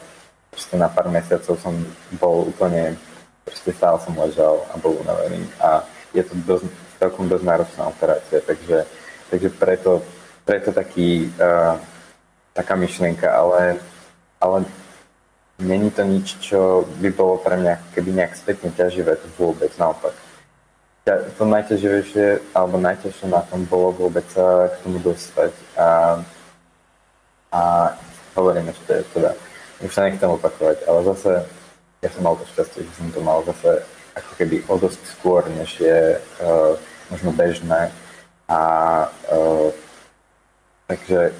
Speaker 5: proste na pár mesiacov som bol úplne, proste stále som ležal a bol unavený a je to dosť, celkom dosť náročná operácia, takže, takže preto preto taký, uh, taká myšlienka, ale, ale není to nič, čo by bolo pre mňa keby nejak spätne ťaživé, to vôbec, naopak. To najťaživejšie, alebo najťažšie na tom bolo vôbec sa k tomu dostať a, a hovorím ešte, teda, už sa nechcem opakovať, ale zase ja som mal to šťastie, že som to mal zase ako keby o dosť skôr, než je uh, možno bežné a uh, Takže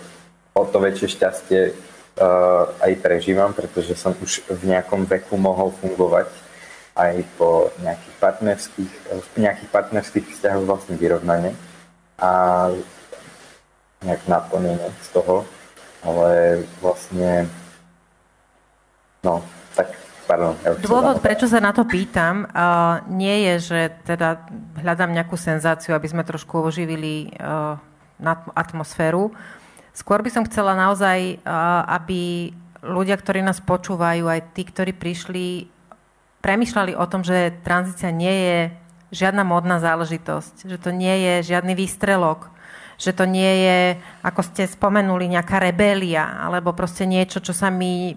Speaker 5: o to väčšie šťastie uh, aj prežívam, pretože som už v nejakom veku mohol fungovať aj po nejakých partnerských, v nejakých partnerských vzťahoch vlastne vyrovnanie a nejak naplnenie z toho, ale vlastne no, tak pardon. Ja
Speaker 2: Dôvod, prečo sa na to pýtam, uh, nie je, že teda hľadám nejakú senzáciu, aby sme trošku oživili uh, atmosféru. Skôr by som chcela naozaj, uh, aby ľudia, ktorí nás počúvajú, aj tí, ktorí prišli, premyšľali o tom, že tranzícia nie je žiadna modná záležitosť, že to nie je žiadny výstrelok, že to nie je, ako ste spomenuli, nejaká rebélia, alebo proste niečo, čo sa mi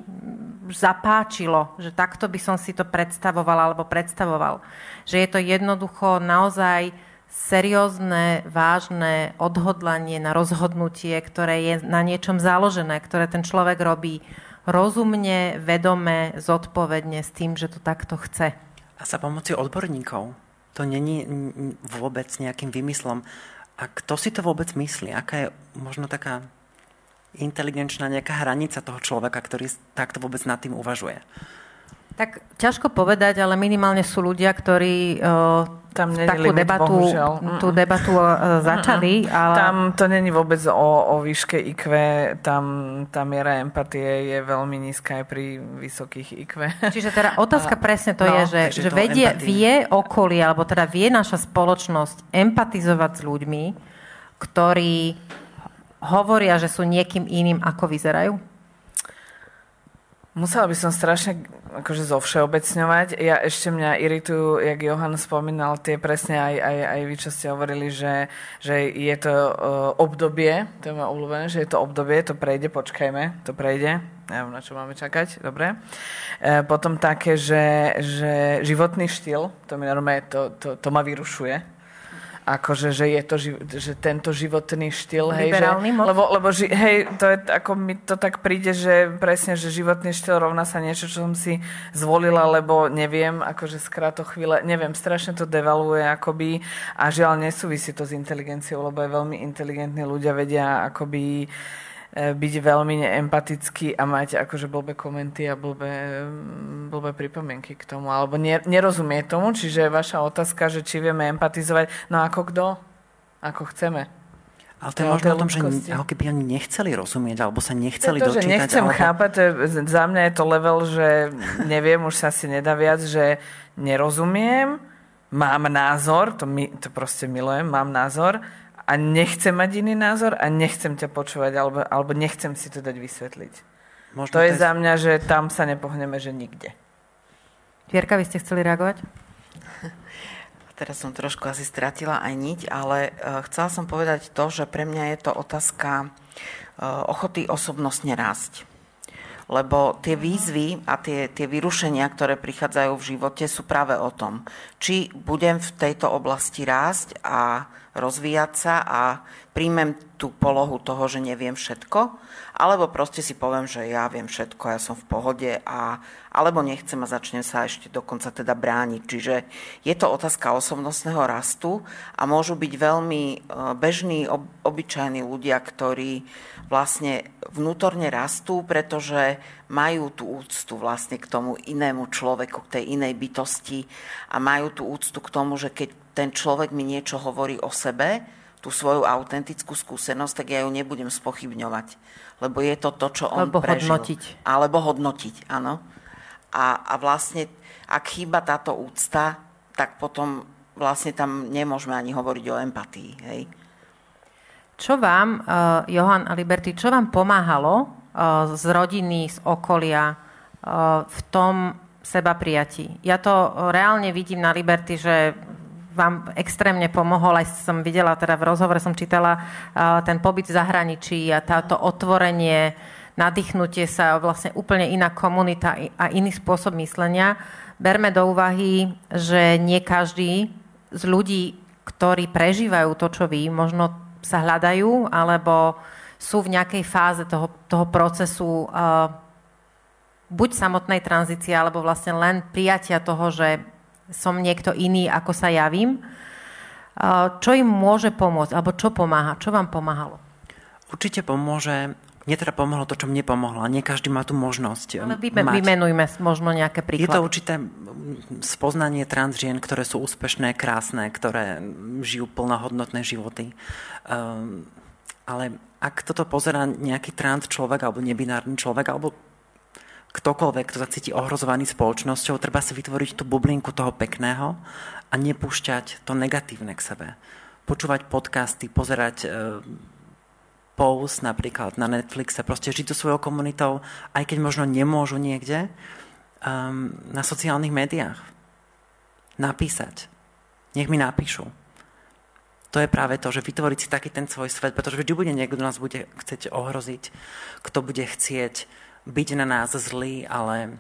Speaker 2: zapáčilo, že takto by som si to predstavoval alebo predstavoval. Že je to jednoducho naozaj seriózne, vážne odhodlanie na rozhodnutie, ktoré je na niečom založené, ktoré ten človek robí rozumne, vedome, zodpovedne s tým, že to takto chce.
Speaker 1: A sa pomoci odborníkov. To není vôbec nejakým vymyslom. A kto si to vôbec myslí? Aká je možno taká inteligenčná nejaká hranica toho človeka, ktorý takto vôbec nad tým uvažuje?
Speaker 2: Tak ťažko povedať, ale minimálne sú ľudia, ktorí uh, tam takú debatu, tú debatu uh, začali. Ale...
Speaker 3: Tam to není vôbec o, o výške IQ, tam tá miera empatie je veľmi nízka aj pri vysokých IQ.
Speaker 2: Čiže teda otázka presne to no, je, že, že vedie, vie okolie, alebo teda vie naša spoločnosť empatizovať s ľuďmi, ktorí hovoria, že sú niekým iným, ako vyzerajú?
Speaker 3: Musela by som strašne akože zovšeobecňovať. Ja ešte mňa iritujú, jak Johan spomínal, tie presne aj, aj, aj vy, čo ste hovorili, že, že je to uh, obdobie, to je ma obľúbené, že je to obdobie, to prejde, počkajme, to prejde. Neviem, na čo máme čakať, dobre. E, potom také, že, že životný štýl, to mi normálne, to, to, to ma vyrušuje akože, že je to, že tento životný štýl, hej, že, lebo, lebo ži, hej, to je, ako mi to tak príde, že presne, že životný štýl rovná sa niečo, čo som si zvolila, lebo neviem, akože skráto chvíle, neviem, strašne to devaluje akoby a žiaľ nesúvisí to s inteligenciou, lebo aj veľmi inteligentní ľudia vedia akoby byť veľmi neempatický a mať akože blbé komenty a blbé, blbé pripomienky k tomu, alebo nerozumie tomu, čiže vaša otázka, že či vieme empatizovať, no ako kto? Ako chceme.
Speaker 1: Ale to je možno o tom, že ako keby oni nechceli rozumieť, alebo sa nechceli
Speaker 3: to,
Speaker 1: dočítať.
Speaker 3: Že nechcem alebo... chápať, to je, za mňa je to level, že neviem, už sa si nedá viac, že nerozumiem, mám názor, to, mi, to proste milujem, mám názor, a nechcem mať iný názor a nechcem ťa počúvať alebo, alebo nechcem si to dať vysvetliť. Možno to je za mňa, že tam sa nepohneme, že nikde.
Speaker 2: Vierka, vy ste chceli reagovať?
Speaker 4: Teraz som trošku asi stratila aj niť, ale uh, chcela som povedať to, že pre mňa je to otázka uh, ochoty osobnostne rásť. Lebo tie výzvy a tie, tie vyrušenia, ktoré prichádzajú v živote, sú práve o tom, či budem v tejto oblasti rásť a rozvíjať sa a príjmem tú polohu toho, že neviem všetko, alebo proste si poviem, že ja viem všetko, ja som v pohode, a, alebo nechcem a začnem sa ešte dokonca teda brániť. Čiže je to otázka osobnostného rastu a môžu byť veľmi e, bežní, ob, obyčajní ľudia, ktorí vlastne vnútorne rastú, pretože majú tú úctu vlastne k tomu inému človeku, k tej inej bytosti a majú tú úctu k tomu, že keď ten človek mi niečo hovorí o sebe, tú svoju autentickú skúsenosť, tak ja ju nebudem spochybňovať. Lebo je to to, čo on
Speaker 2: Alebo
Speaker 4: prežil.
Speaker 2: hodnotiť.
Speaker 4: Alebo hodnotiť, áno. A, a vlastne, ak chýba táto úcta, tak potom vlastne tam nemôžeme ani hovoriť o empatii. Hej?
Speaker 2: Čo vám, uh, Johan a Liberty, čo vám pomáhalo uh, z rodiny, z okolia uh, v tom seba prijatí? Ja to reálne vidím na Liberty, že vám extrémne pomohol, aj som videla, teda v rozhovore som čítala ten pobyt v zahraničí a táto otvorenie, nadýchnutie sa, vlastne úplne iná komunita a iný spôsob myslenia. Berme do úvahy, že nie každý z ľudí, ktorí prežívajú to, čo vy, možno sa hľadajú, alebo sú v nejakej fáze toho, toho procesu uh, buď samotnej tranzície, alebo vlastne len prijatia toho, že som niekto iný, ako sa javím. Čo im môže pomôcť, alebo čo pomáha? Čo vám pomáhalo?
Speaker 1: Určite pomôže mne teda pomohlo to, čo mne pomohlo. Nie každý má tú možnosť
Speaker 2: Ale vyme, mať. vymenujme možno nejaké príklady.
Speaker 1: Je to určité spoznanie trans žien, ktoré sú úspešné, krásne, ktoré žijú plnohodnotné životy. Um, ale ak toto pozera nejaký trans človek alebo nebinárny človek alebo ktokoľvek, kto sa cíti ohrozovaný spoločnosťou, treba si vytvoriť tú bublinku toho pekného a nepúšťať to negatívne k sebe. Počúvať podcasty, pozerať uh, post napríklad na Netflixe, proste žiť so svojou komunitou, aj keď možno nemôžu niekde, um, na sociálnych médiách. Napísať. Nech mi napíšu. To je práve to, že vytvoriť si taký ten svoj svet, pretože vždy bude niekto, kto nás bude chcieť ohroziť, kto bude chcieť byť na nás zlý, ale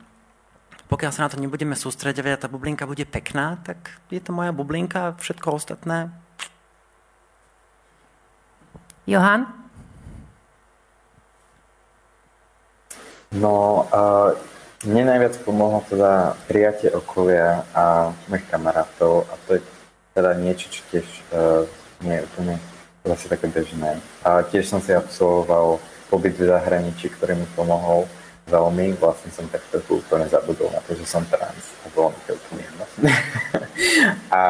Speaker 1: pokiaľ sa na to nebudeme sústredovať a tá bublinka bude pekná, tak je to moja bublinka a všetko ostatné.
Speaker 2: Johan?
Speaker 5: No, uh, mne najviac pomohlo teda prijatie okolia a mojich kamarátov a to je teda niečo, čo tiež uh, nie je úplne zase také bežné. A tiež som si absolvoval pobyt v zahraničí, ktorý mi pomohol veľmi. Vlastne som tak trochu úplne zabudol na to, že som trans a bolo mi to úplne jedno. a,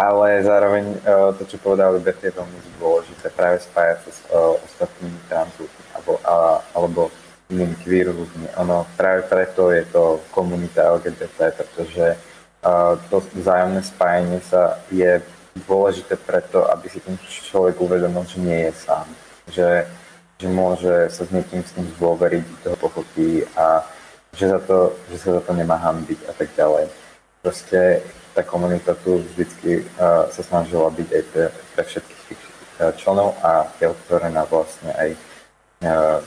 Speaker 5: ale zároveň uh, to, čo povedal Libert, je veľmi dôležité práve spájať sa s uh, ostatnými trans alebo, a, alebo inými queer ľuďmi. Ono práve preto je to komunita LGBT, pretože uh, to vzájomné spájanie sa je dôležité preto, aby si ten človek uvedomil, že nie je sám. Že, že môže sa s niekým s tým zdôveriť, toho pochopí a že, za to, že sa za to nemá hambiť a tak ďalej. Proste tá komunita tu vždycky uh, sa snažila byť aj pre, pre všetkých tých uh, členov a je otvorená vlastne aj uh,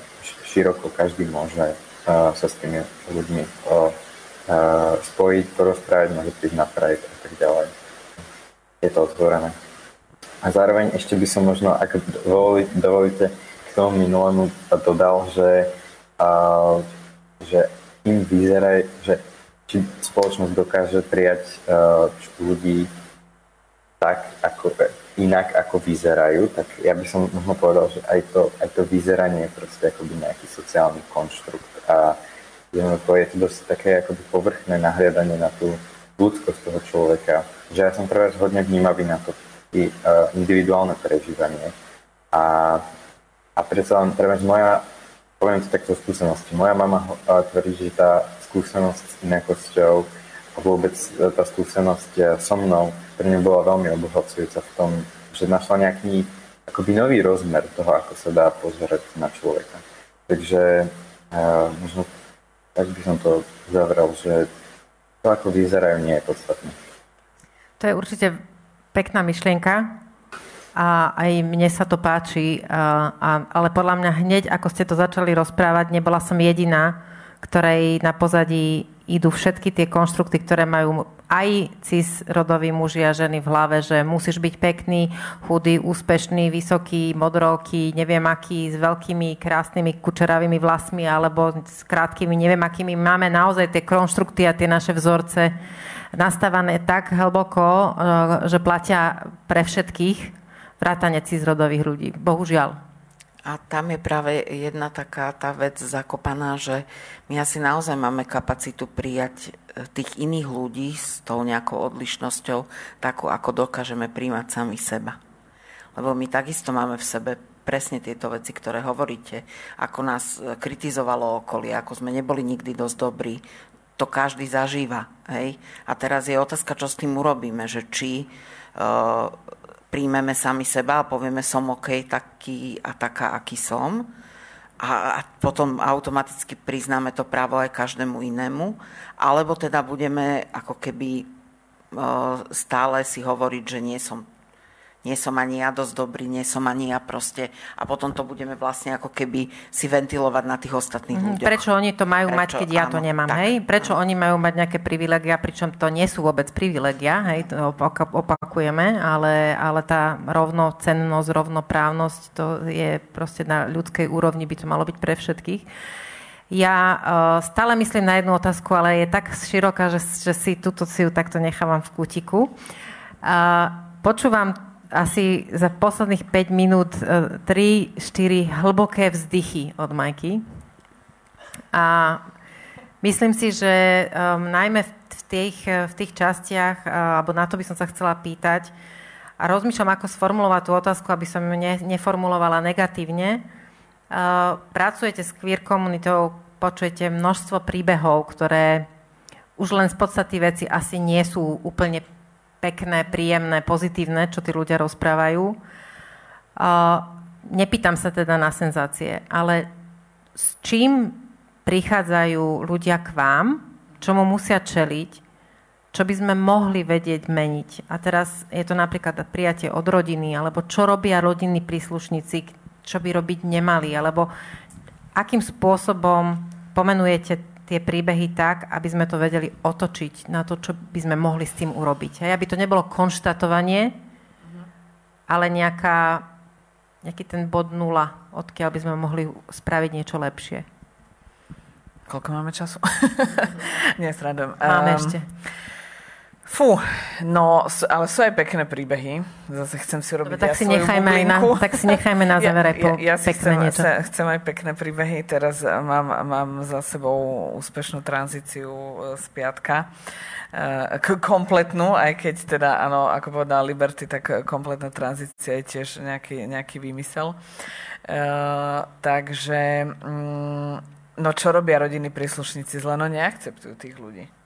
Speaker 5: široko každý môže uh, sa s tými ľuďmi uh, uh, spojiť, porozprávať, môže prísť na Pride a tak ďalej. Je to otvorené. A zároveň ešte by som možno, ak dovoli, dovolíte, k tomu minulému dodal, že, uh, že im vyzerá, že či spoločnosť dokáže prijať uh, ľudí tak, ako, inak ako vyzerajú, tak ja by som možno povedal, že aj to, aj to vyzeranie je proste akoby nejaký sociálny konštrukt. A je to dosť také akoby povrchné nahliadanie na tú ľudskosť toho človeka, že ja som prvá hodne vnímavý na to i, uh, individuálne prežívanie. A, a predsa len treba, moja, poviem to takto skúsenosti, moja mama uh, tvrdí, že tá skúsenosť s inakosťou a vôbec tá skúsenosť so mnou pre mňa bola veľmi obohacujúca v tom, že našla nejaký akoby nový rozmer toho, ako sa dá pozerať na človeka. Takže uh, možno tak by som to zavrel, že to, ako vyzerajú, nie je podstatné.
Speaker 2: To je určite pekná myšlienka a aj mne sa to páči, a, a, ale podľa mňa hneď, ako ste to začali rozprávať, nebola som jediná, ktorej na pozadí idú všetky tie konštrukty, ktoré majú aj cis rodoví muži a ženy v hlave, že musíš byť pekný, chudý, úspešný, vysoký, modroký, neviem aký, s veľkými, krásnymi, kučeravými vlasmi alebo s krátkými, neviem akými. Máme naozaj tie konštrukty a tie naše vzorce nastavené tak hlboko, eh, že platia pre všetkých vrátane cis rodových ľudí. Bohužiaľ.
Speaker 4: A tam je práve jedna taká tá vec zakopaná, že my asi naozaj máme kapacitu prijať e, tých iných ľudí s tou nejakou odlišnosťou, takú ako dokážeme príjmať sami seba. Lebo my takisto máme v sebe presne tieto veci, ktoré hovoríte. Ako nás e, kritizovalo okolie, ako sme neboli nikdy dosť dobrí, to každý zažíva. Hej? A teraz je otázka, čo s tým urobíme, že či uh, príjmeme sami seba a povieme som OK taký a taká, aký som. A, a potom automaticky priznáme to právo aj každému inému. Alebo teda budeme ako keby stále si hovoriť, že nie som nie som ani ja dosť dobrý, nie som ani ja proste. A potom to budeme vlastne ako keby si ventilovať na tých ostatných mm, ľuďoch.
Speaker 2: Prečo oni to majú Prečo? mať, keď ja áno, to nemám, tak, hej? Prečo áno. oni majú mať nejaké privilegia, pričom to nie sú vôbec privilegia, hej? To opakujeme, ale, ale tá rovnocennosť, rovnoprávnosť, to je proste na ľudskej úrovni, by to malo byť pre všetkých. Ja uh, stále myslím na jednu otázku, ale je tak široká, že, že si túto si ju takto nechávam v kutiku. Uh, počúvam asi za posledných 5 minút 3-4 hlboké vzdychy od Majky. A myslím si, že um, najmä v tých, v tých častiach, uh, alebo na to by som sa chcela pýtať, a rozmýšľam, ako sformulovať tú otázku, aby som ju ne, neformulovala negatívne. Uh, pracujete s queer komunitou, počujete množstvo príbehov, ktoré už len z podstaty veci asi nie sú úplne pekné, príjemné, pozitívne, čo tí ľudia rozprávajú. Nepýtam sa teda na senzácie, ale s čím prichádzajú ľudia k vám, čomu musia čeliť, čo by sme mohli vedieť meniť. A teraz je to napríklad prijatie od rodiny, alebo čo robia rodinní príslušníci, čo by robiť nemali, alebo akým spôsobom pomenujete tie príbehy tak, aby sme to vedeli otočiť na to, čo by sme mohli s tým urobiť. Hej, aby to nebolo konštatovanie, ale nejaká, nejaký ten bod nula, odkiaľ by sme mohli spraviť niečo lepšie.
Speaker 3: Koľko máme času? Nie.
Speaker 2: Máme um, ešte.
Speaker 3: Fú, no, ale sú aj pekné príbehy. Zase chcem si robiť
Speaker 2: Dobre, tak
Speaker 3: ja
Speaker 2: si nechajme aj na, Tak si nechajme na záver aj po
Speaker 3: ja, ja, ja
Speaker 2: pekné
Speaker 3: chcem,
Speaker 2: niečo.
Speaker 3: Chcem aj pekné príbehy. Teraz mám, mám za sebou úspešnú tranzíciu e, z piatka. E, k kompletnú, aj keď teda, áno, ako povedala Liberty, tak kompletná tranzícia je tiež nejaký, nejaký výmysel. Uh, takže, um, no čo robia rodiny príslušníci zle? No neakceptujú tých ľudí.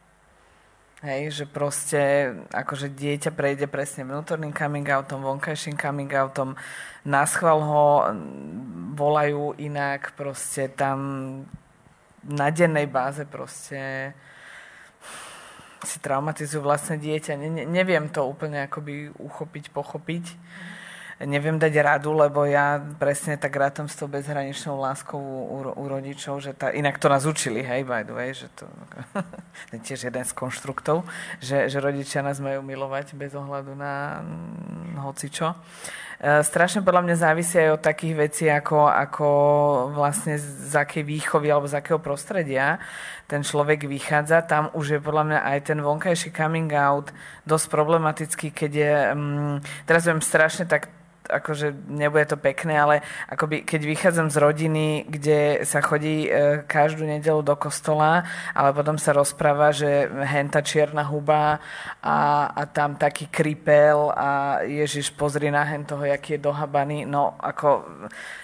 Speaker 3: Hej, že proste akože dieťa prejde presne vnútorným coming outom, vonkajším coming outom, na schvál ho volajú inak, proste tam na dennej báze proste si traumatizujú vlastné dieťa. Ne, ne, neviem to úplne akoby uchopiť, pochopiť. Mm neviem dať radu, lebo ja presne tak rátam s tou bezhraničnou láskou u, u rodičov, že tá, inak to nás učili, hej, by the way, že to je tiež jeden z konštruktov, že, že rodičia nás majú milovať bez ohľadu na hm, hocičo. E, strašne podľa mňa závisí aj od takých vecí, ako, ako vlastne z akej výchovy alebo z akého prostredia ten človek vychádza. Tam už je podľa mňa aj ten vonkajší coming out dosť problematický, keď je, um, teraz viem strašne tak akože nebude to pekné, ale akoby keď vychádzam z rodiny, kde sa chodí e, každú nedelu do kostola, ale potom sa rozpráva, že henta čierna huba a, a tam taký kripel a Ježiš pozri na hen toho, jaký je dohabaný. No ako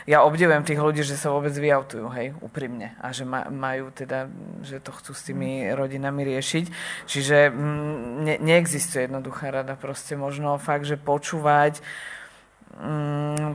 Speaker 3: ja obdivujem tých ľudí, že sa vôbec vyautujú, hej, úprimne. A že ma, majú teda, že to chcú s tými rodinami riešiť. Čiže mm, ne, neexistuje jednoduchá rada. Proste možno fakt, že počúvať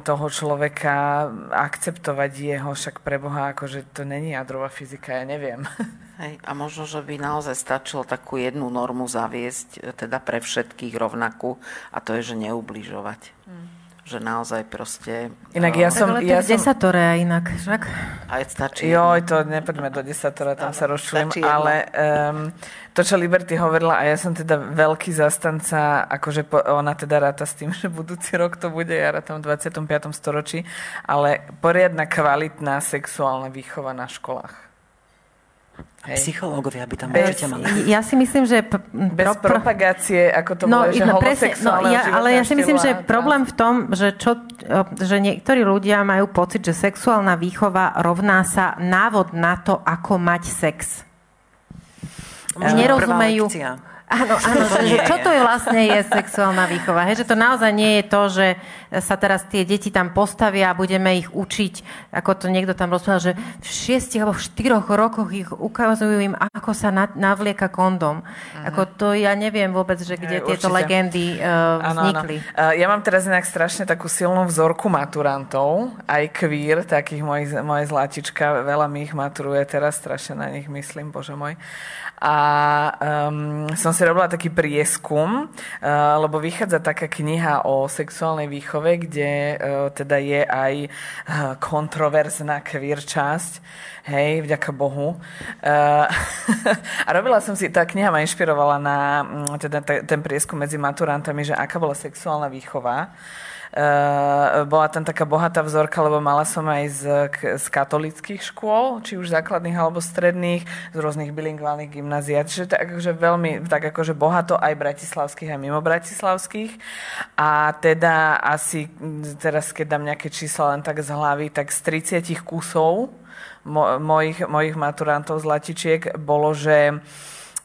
Speaker 3: toho človeka akceptovať jeho, však pre Boha, akože to není jadrová fyzika, ja neviem.
Speaker 4: Hej, a možno, že by naozaj stačilo takú jednu normu zaviesť, teda pre všetkých rovnakú, a to je, že neubližovať. Hmm že naozaj proste...
Speaker 3: Inak ja som... Ja
Speaker 2: som... desatore aj inak, však?
Speaker 4: Aj stačí.
Speaker 3: Joj, to nepoďme do desatora, tam sa rozčujem, ale um, to, čo Liberty hovorila, a ja som teda veľký zastanca, akože po, ona teda ráta s tým, že budúci rok to bude, ja rátam v 25. storočí, ale poriadna kvalitná sexuálna výchova na školách.
Speaker 1: Hej. Psychológovia by tam bez, určite mali.
Speaker 2: Ja si myslím, že... P-
Speaker 3: bez pro, propagácie, ako to no, bolo, že no, presne, no, ja,
Speaker 2: Ale ja si myslím, že problém v tom, že, čo, že niektorí ľudia majú pocit, že sexuálna výchova rovná sa návod na to, ako mať sex.
Speaker 1: Možno Nerozumejú...
Speaker 2: Áno, áno, že čo to je vlastne je sexuálna výchova? Hej, že to naozaj nie je to, že sa teraz tie deti tam postavia a budeme ich učiť, ako to niekto tam rozprával, že v šiestich alebo v štyroch rokoch ich ukazujú im, ako sa navlieka kondom. Uh-huh. Ako to ja neviem vôbec, že kde Aj, tieto určite. legendy uh, vznikli. Áno,
Speaker 3: áno. Uh, ja mám teraz inak strašne takú silnú vzorku maturantov, aj queer, takých mojich, moje zlatička, veľa mi ich maturuje teraz, strašne na nich myslím, bože môj a um, som si robila taký prieskum, uh, lebo vychádza taká kniha o sexuálnej výchove, kde uh, teda je aj uh, kontroverzná queer časť, hej, vďaka Bohu. Uh, a robila som si, tá kniha ma inšpirovala na mm, teda ten prieskum medzi maturantami, že aká bola sexuálna výchova bola tam taká bohatá vzorka, lebo mala som aj z, z katolických škôl, či už základných alebo stredných, z rôznych bilingválnych gymnázií. Čiže tak akože veľmi, tak akože bohato aj bratislavských, aj mimo bratislavských. A teda asi, teraz keď dám nejaké čísla len tak z hlavy, tak z 30 kusov mo, mojich, mojich maturantov z Latičiek bolo, že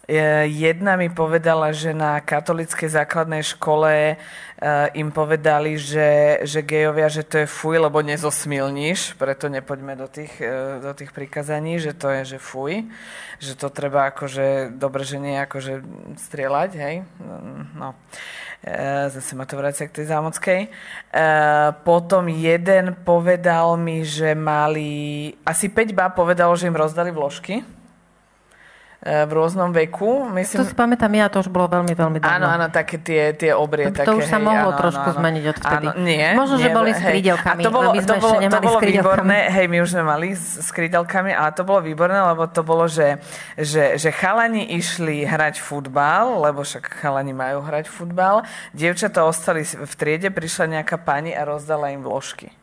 Speaker 3: Jedna mi povedala, že na katolickej základnej škole uh, im povedali, že, že gejovia, že to je fuj, lebo nezosmilníš, preto nepoďme do tých, uh, do tých prikazaní, že to je, že fuj, že to treba akože, dobre, že nie akože strieľať, hej, no. Zase ma to vracia k tej zámockej. Potom jeden povedal mi, že mali, asi 5 bá povedalo, že im rozdali vložky v rôznom veku.
Speaker 2: Myslím... To si pamätám ja, to už bolo veľmi, veľmi dávno.
Speaker 3: Áno, áno, také tie, tie obrie.
Speaker 2: To,
Speaker 3: také,
Speaker 2: už sa
Speaker 3: hej,
Speaker 2: mohlo
Speaker 3: áno,
Speaker 2: trošku
Speaker 3: áno,
Speaker 2: zmeniť odvtedy.
Speaker 3: Áno, nie,
Speaker 2: Možno,
Speaker 3: nie,
Speaker 2: že boli s krídelkami.
Speaker 3: A to bolo,
Speaker 2: my sme
Speaker 3: to bolo,
Speaker 2: ešte nemali
Speaker 3: to bolo výborné, hej, my už sme mali s, s krídelkami, ale to bolo výborné, lebo to bolo, že, že, že chalani išli hrať futbal, lebo však chalani majú hrať futbal, dievčatá ostali v triede, prišla nejaká pani a rozdala im vložky.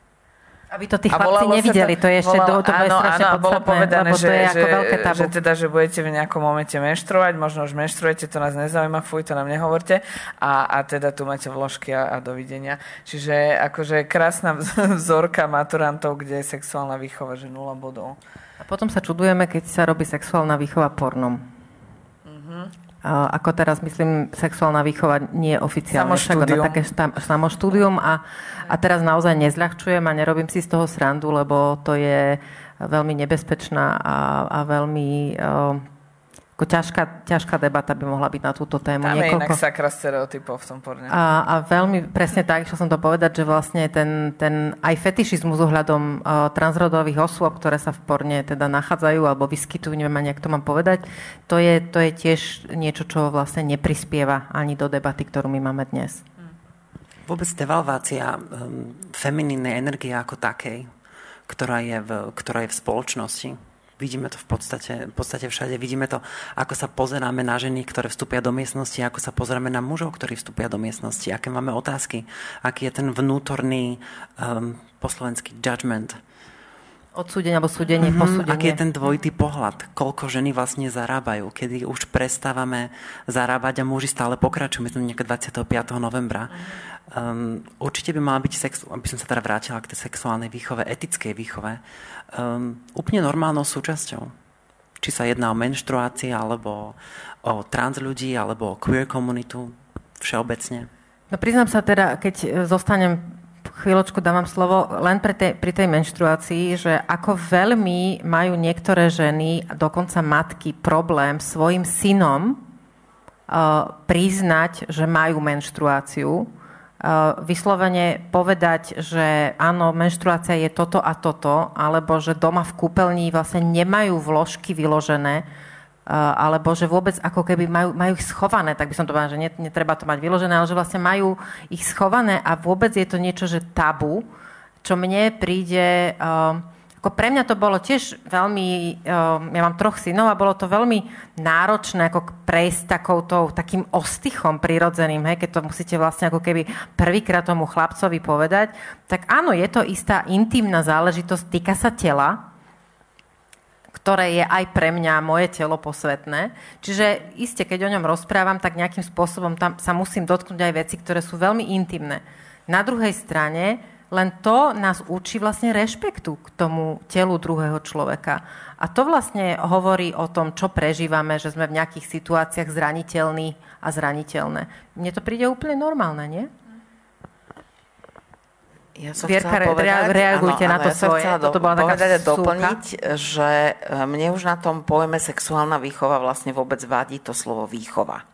Speaker 2: Aby to tí chlapci nevideli, to, to je ešte volalo, to, to áno, strašne áno,
Speaker 3: bolo povedané, že,
Speaker 2: to je ako
Speaker 3: že,
Speaker 2: veľké tabu.
Speaker 3: že, teda, že budete v nejakom momente menštruovať, možno už menštruujete, to nás nezaujíma, fuj, to nám nehovorte. A, a teda tu máte vložky a, a dovidenia. Čiže akože krásna vzorka maturantov, kde je sexuálna výchova, že nula bodov.
Speaker 2: A potom sa čudujeme, keď sa robí sexuálna výchova pornom. Mm-hmm ako teraz myslím, sexuálna výchova nie je oficiálne, však na také samoštúdium a, a teraz naozaj nezľahčujem a nerobím si z toho srandu, lebo to je veľmi nebezpečná a, a veľmi uh, ako ťažká, ťažká debata by mohla byť na túto tému.
Speaker 3: Tam Niekoľko... je inak sakra stereotypov v tom porne.
Speaker 2: A, a veľmi presne tak, čo som to povedať, že vlastne ten, ten aj fetišizmus ohľadom uh, transrodových osôb, ktoré sa v porne teda nachádzajú alebo vyskytujú, neviem ani, jak to mám povedať, to je, to je tiež niečo, čo vlastne neprispieva ani do debaty, ktorú my máme dnes.
Speaker 1: Vôbec devalvácia um, femininnej energie ako takej, ktorá je v, ktorá je v spoločnosti, Vidíme to v podstate, v podstate všade. Vidíme to, ako sa pozeráme na ženy, ktoré vstúpia do miestnosti, ako sa pozeráme na mužov, ktorí vstúpia do miestnosti, aké máme otázky, aký je ten vnútorný um, poslovenský judgment.
Speaker 2: Odsúdenie alebo súdenie, mm-hmm, posúdenie.
Speaker 1: Aký je ten dvojitý pohľad? Koľko ženy vlastne zarábajú? Kedy už prestávame zarábať a muži stále pokračujú? Myslím, nejaké 25. novembra. Um, určite by mala byť sex, aby som sa teda vrátila k tej sexuálnej výchove, etickej výchove, um, úplne normálnou súčasťou. Či sa jedná o menštruácie, alebo o trans ľudí, alebo o queer komunitu všeobecne.
Speaker 2: No priznám sa teda, keď e, zostanem chvíľočku dávam slovo len pre tej, pri tej menštruácii, že ako veľmi majú niektoré ženy, dokonca matky, problém svojim synom uh, priznať, že majú menštruáciu vyslovene povedať, že áno, menštruácia je toto a toto, alebo že doma v kúpeľni vlastne nemajú vložky vyložené, eh, alebo že vôbec ako keby majú, majú ich schované, tak by som to povedala, že netreba to mať vyložené, ale že vlastne majú ich schované a vôbec je to niečo, že tabu, čo mne príde uh, ako pre mňa to bolo tiež veľmi, ehm, ja mám troch synov a bolo to veľmi náročné ako prejsť takouto, takým ostychom prirodzeným, hej, keď to musíte vlastne ako keby prvýkrát tomu chlapcovi povedať, tak áno, je to istá intimná záležitosť, týka sa tela, ktoré je aj pre mňa moje telo posvetné. Čiže iste, keď o ňom rozprávam, tak nejakým spôsobom tam sa musím dotknúť aj veci, ktoré sú veľmi intimné. Na druhej strane, len to nás učí vlastne rešpektu k tomu telu druhého človeka. A to vlastne hovorí o tom, čo prežívame, že sme v nejakých situáciách zraniteľní a zraniteľné. Mne to príde úplne normálne, nie?
Speaker 4: Ja som Vierka, chcela povedať,
Speaker 2: reagujte
Speaker 4: áno,
Speaker 2: na to
Speaker 4: ja svoje.
Speaker 2: Som
Speaker 4: do,
Speaker 2: bola povedať
Speaker 4: a doplniť, že e, mne už na tom pojme sexuálna výchova vlastne vôbec vadí to slovo výchova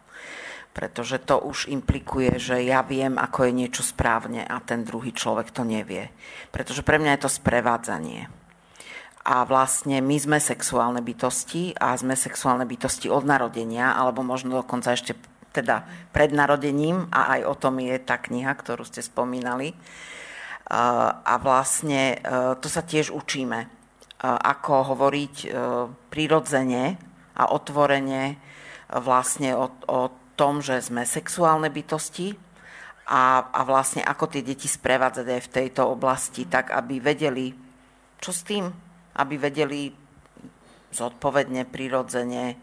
Speaker 4: pretože to už implikuje, že ja viem, ako je niečo správne a ten druhý človek to nevie. Pretože pre mňa je to sprevádzanie. A vlastne my sme sexuálne bytosti a sme sexuálne bytosti od narodenia, alebo možno dokonca ešte teda pred narodením a aj o tom je tá kniha, ktorú ste spomínali. A vlastne e, to sa tiež učíme, e, ako hovoriť e, prirodzene a otvorene vlastne o, o tom, že sme sexuálne bytosti a, a vlastne ako tie deti sprevádzať aj v tejto oblasti, tak aby vedeli, čo s tým, aby vedeli zodpovedne, prirodzene,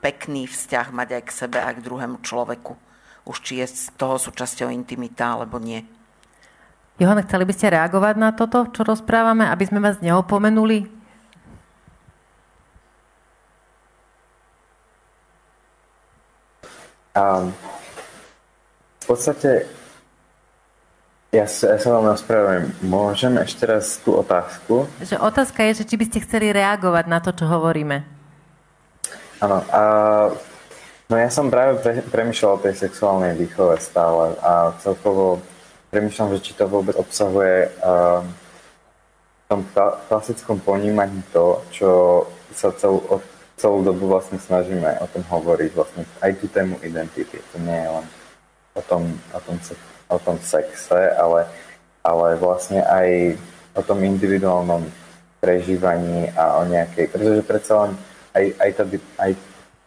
Speaker 4: pekný vzťah mať aj k sebe, aj k druhému človeku. Už či je z toho súčasťou intimita, alebo nie.
Speaker 2: Johana, chceli by ste reagovať na toto, čo rozprávame, aby sme vás neopomenuli?
Speaker 5: Um, v podstate ja ja sa vám ospravedlňujem. Môžem ešte raz tú otázku?
Speaker 2: Že otázka je, že či by ste chceli reagovať na to, čo hovoríme.
Speaker 5: Áno. A, no ja som práve pre, premyšľal o tej sexuálnej výchove stále a celkovo premyšľam, že či to vôbec obsahuje uh, v tom klasickom ponímaní to, čo sa celú, celú dobu vlastne snažíme o tom hovoriť, vlastne aj tú tému identity. To nie je len o tom, o tom o tom sexe, ale, ale vlastne aj o tom individuálnom prežívaní a o nejakej, pretože predsa len aj, aj, tá, aj,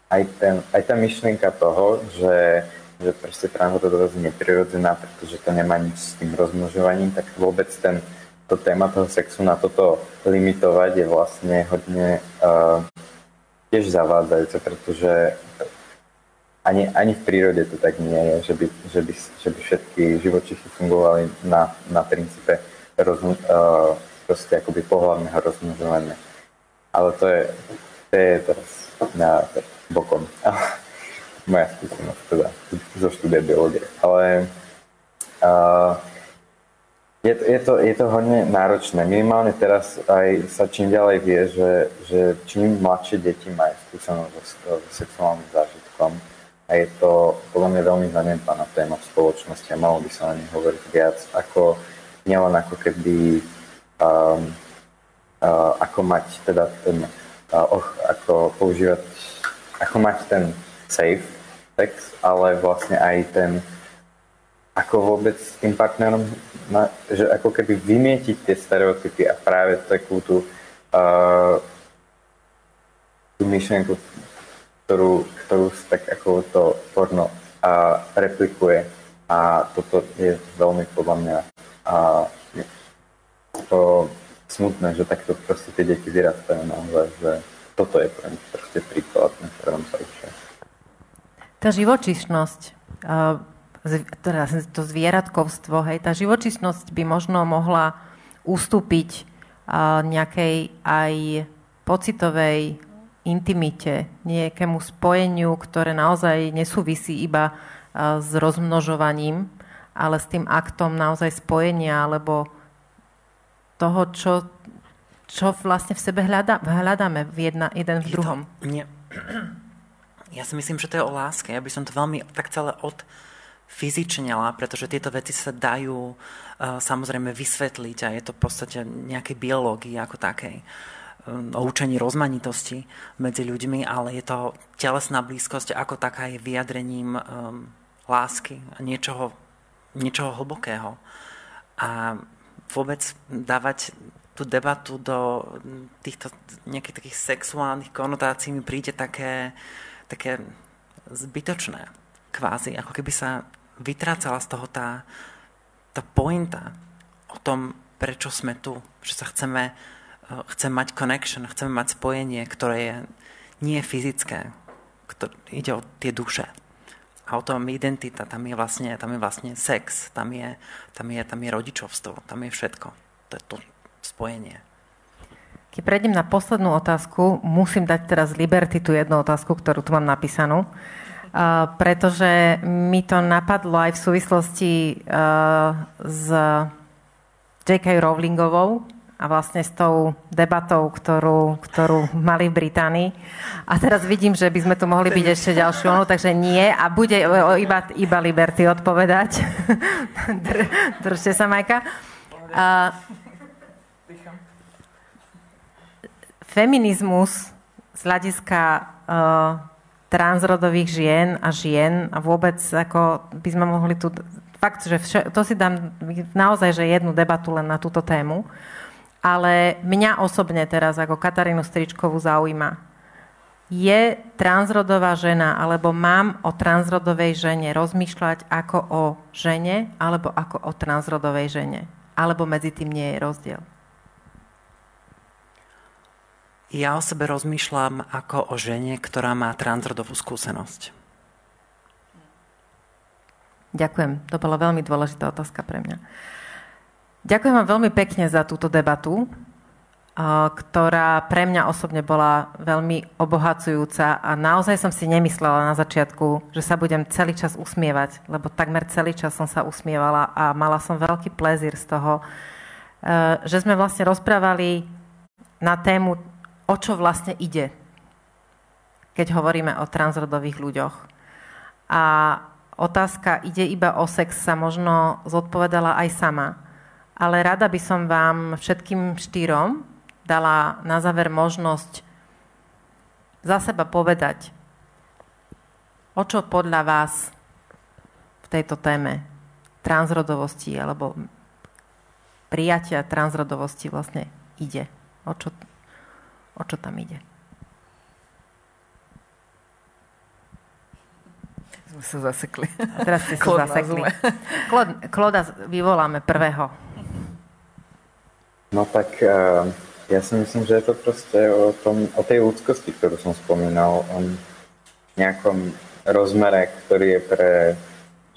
Speaker 5: aj, ten, aj tá myšlienka toho, že, že proste transrodovosť je neprirodzená, pretože to nemá nič s tým rozmnožovaním, tak vôbec ten, to téma toho sexu na toto limitovať je vlastne hodne uh, tiež zavádzajúce, pretože ani, ani v prírode to tak nie je, že by, že by, že by všetky živočichy fungovali na, na princípe rozmu, uh, proste akoby pohľadného rozmnožovania. Ale to je, to je teraz na bokom. Moja skúsenosť teda zo štúdia biológie. Ale uh, je, to, je, to, je to hodne náročné. Minimálne teraz aj sa čím ďalej vie, že, že čím mladšie deti majú skúsenosť so, so sexuálnym zážitkom, a je to podľa mňa veľmi zanedbaná téma v spoločnosti a malo by sa na nej hovoriť viac, ako nielen ako keby um, uh, ako mať teda ten uh, och, ako používať ako mať ten safe sex, ale vlastne aj ten ako vôbec s tým partnerom, na, že ako keby vymietiť tie stereotypy a práve takú tú, uh, tú myšlienku ktorú, ktorú tak ako to porno a replikuje. A toto je veľmi podľa mňa je to smutné, že takto proste tie deti vyrastajú naozaj, že toto je pre nich proste príklad, na ktorom sa učia.
Speaker 2: Tá živočišnosť, teda to zvieratkovstvo, hej, tá živočišnosť by možno mohla ustúpiť nejakej aj pocitovej intimite, nejakému spojeniu, ktoré naozaj nesúvisí iba s rozmnožovaním, ale s tým aktom naozaj spojenia, alebo toho, čo, čo vlastne v sebe hľadá, hľadáme v jedna, jeden v druhom.
Speaker 1: To, nie. Ja si myslím, že to je o láske. Ja by som to veľmi tak celé od fyzičnela, pretože tieto veci sa dajú uh, samozrejme vysvetliť a je to v podstate nejakej biológii ako takej. Uh, o učení rozmanitosti medzi ľuďmi, ale je to telesná blízkosť ako taká je vyjadrením um, lásky a niečoho, niečoho hlbokého. A vôbec dávať tú debatu do týchto nejakých takých sexuálnych konotácií mi príde také, také zbytočné kvázi, ako keby sa vytrácala z toho tá, tá pointa o tom, prečo sme tu, že sa chceme chcem mať connection, chcem mať spojenie, ktoré je nie fyzické, ktoré, ide o tie duše. A o tom identita, tam je vlastne, tam je vlastne sex, tam je, tam, je, tam je rodičovstvo, tam je všetko. To je to spojenie.
Speaker 2: Keď prejdem na poslednú otázku, musím dať teraz Liberty tú jednu otázku, ktorú tu mám napísanú. Pretože mi to napadlo aj v súvislosti uh, s J.K. Rowlingovou, a vlastne s tou debatou, ktorú, ktorú mali v Británii. A teraz vidím, že by sme tu mohli byť ešte ďalšiu onu, takže nie. A bude iba, iba Liberty odpovedať. Držte sa, Majka. A, feminizmus z hľadiska uh, transrodových žien a žien a vôbec ako by sme mohli tu fakt, že vše, to si dám naozaj, že jednu debatu len na túto tému. Ale mňa osobne teraz ako Katarínu Stričkovú zaujíma, je transrodová žena, alebo mám o transrodovej žene rozmýšľať ako o žene, alebo ako o transrodovej žene. Alebo medzi tým nie je rozdiel.
Speaker 1: Ja o sebe rozmýšľam ako o žene, ktorá má transrodovú skúsenosť.
Speaker 2: Ďakujem. To bola veľmi dôležitá otázka pre mňa. Ďakujem vám veľmi pekne za túto debatu ktorá pre mňa osobne bola veľmi obohacujúca a naozaj som si nemyslela na začiatku, že sa budem celý čas usmievať, lebo takmer celý čas som sa usmievala a mala som veľký plezír z toho, e, že sme vlastne rozprávali na tému, o čo vlastne ide, keď hovoríme o transrodových ľuďoch. A otázka ide iba o sex sa možno zodpovedala aj sama. Ale rada by som vám všetkým štyrom dala na záver možnosť za seba povedať, o čo podľa vás v tejto téme transrodovosti alebo prijatia transrodovosti vlastne ide. O čo, o čo tam ide?
Speaker 3: Sme sa zasekli.
Speaker 2: A teraz ste sa zasekli. Kloda vyvoláme prvého.
Speaker 5: No tak uh ja si myslím, že je to proste o, tom, o tej ľudskosti, ktorú som spomínal, o nejakom rozmere, ktorý je pre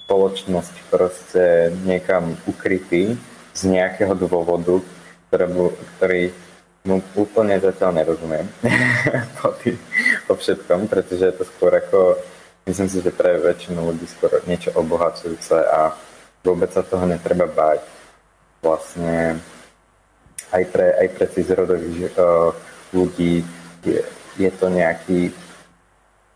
Speaker 5: spoločnosť proste niekam ukrytý z nejakého dôvodu, ktorý, ktorý mu úplne zatiaľ nerozumiem po, tý, po všetkom, pretože je to skôr ako, myslím si, že pre väčšinu ľudí skôr niečo obohacujúce a vôbec sa toho netreba báť. Vlastne aj pre, aj pre cizrodových uh, ľudí je, je to nejaký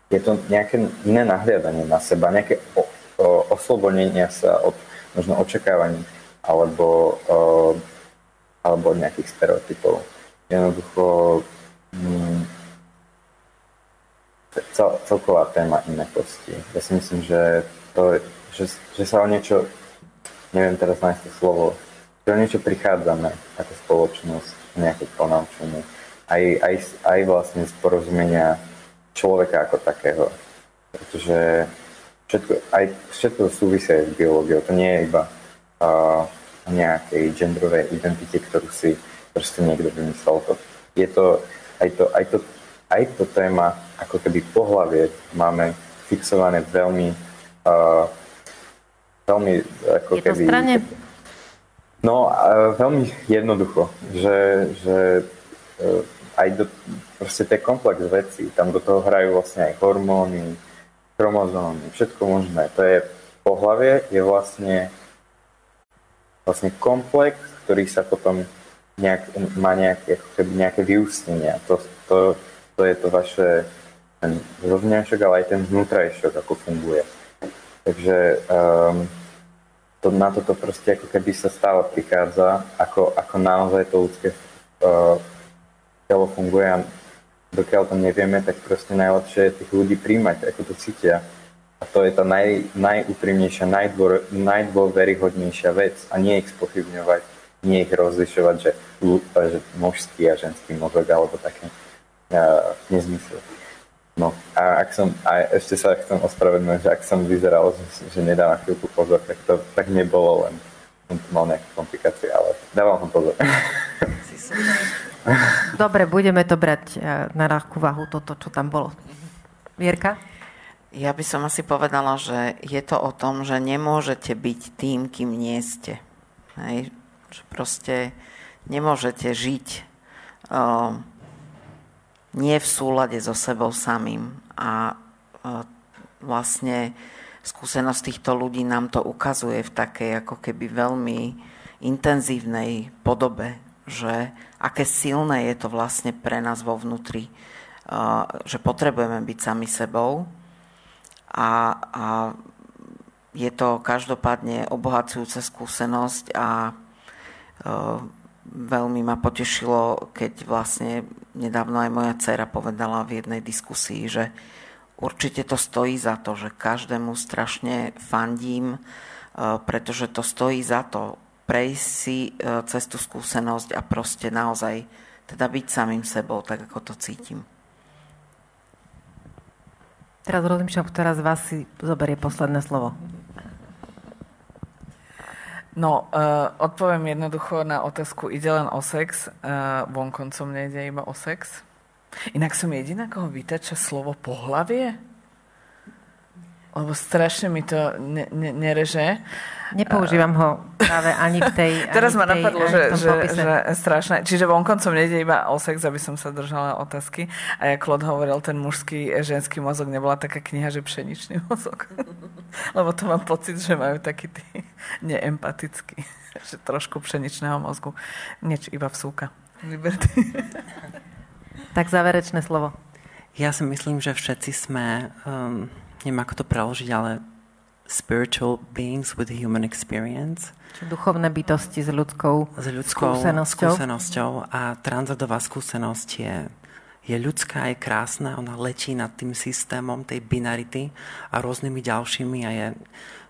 Speaker 5: je to nejaké iné na seba, nejaké o, o, oslobodenie sa od možno očakávaní alebo, o, alebo nejakých stereotypov. Jednoducho mm, cel, celková téma inakosti. Ja si myslím, že, to, že, že sa o niečo, neviem teraz nájsť to slovo, že o niečo prichádzame ako spoločnosť, nejaké ponaučenie. Aj, aj, aj vlastne z porozumenia človeka ako takého. Pretože všetko, aj všetko súvisia s biológiou. To nie je iba uh, nejakej genderovej identite, ktorú si proste niekto vymyslel. To, je to, aj to, aj to, aj to téma, ako keby pohlavie máme fixované veľmi uh, veľmi ako
Speaker 2: je keby... strane
Speaker 5: No, veľmi jednoducho, že, že e, aj do, proste to je komplex vecí. Tam do toho hrajú vlastne aj hormóny, chromozómy, všetko možné. To je pohlavie, je vlastne, vlastne komplex, ktorý sa potom nejak, má nejaké, nejaké vyústenia. To, to, to je to vaše ten ale aj ten vnútrajšok, ako funguje. Takže um, to, na toto proste ako keby sa stále prichádza, ako, ako naozaj to ľudské uh, telo funguje a dokiaľ to nevieme, tak proste najlepšie je tých ľudí príjmať, ako to cítia. A to je tá naj, najúprimnejšia, najdôveryhodnejšia vec a nie ich spochybňovať, nie ich rozlišovať, že, že mužský a ženský mozog alebo také uh, nezmysly. No a ak som, a ešte sa chcem ospravedlniť, že ak som vyzeral, že, že nedám na chvíľku pozor, tak to tak nebolo, len som mal nejaké komplikácie, ale dávam ho pozor.
Speaker 2: Dobre, budeme to brať e, na ľahkú váhu, toto, čo tam bolo. Vierka?
Speaker 4: Ja by som asi povedala, že je to o tom, že nemôžete byť tým, kým nie ste. Hej? Že proste nemôžete žiť uh, nie v súlade so sebou samým. A e, vlastne skúsenosť týchto ľudí nám to ukazuje v takej ako keby veľmi intenzívnej podobe, že aké silné je to vlastne pre nás vo vnútri, že potrebujeme byť sami sebou a, a je to každopádne obohacujúca skúsenosť a veľmi ma potešilo, keď vlastne nedávno aj moja dcera povedala v jednej diskusii, že určite to stojí za to, že každému strašne fandím, pretože to stojí za to prejsť si cez tú skúsenosť a proste naozaj teda byť samým sebou, tak ako to cítim.
Speaker 2: Teraz rozmýšľam, ktorá z vás si zoberie posledné slovo.
Speaker 3: No, uh, odpoviem jednoducho na otázku, ide len o sex, uh, vonkoncom nejde iba o sex. Inak som jediná, koho vytača slovo pohlavie? Lebo strašne mi to ne, ne, nereže.
Speaker 2: Nepoužívam ho práve ani v tej
Speaker 3: Teraz
Speaker 2: ma
Speaker 3: napadlo, že, že, že strašné. Čiže vonkoncom nejde iba o sex, aby som sa držala otázky. A jak Klod hovoril, ten mužský, ženský mozog nebola taká kniha, že pšeničný mozog. Lebo to mám pocit, že majú taký tý neempatický. že trošku pšeničného mozgu. Nieč iba vsúka. Liberty.
Speaker 2: tak záverečné slovo.
Speaker 1: Ja si myslím, že všetci sme, um, neviem ako to preložiť, ale spiritual beings with human experience.
Speaker 2: Duchovné bytosti s ľudskou,
Speaker 1: s ľudskou
Speaker 2: skúsenosťou.
Speaker 1: skúsenosťou. A transrodová skúsenosť je, je ľudská, je krásna, ona letí nad tým systémom tej binarity a rôznymi ďalšími a je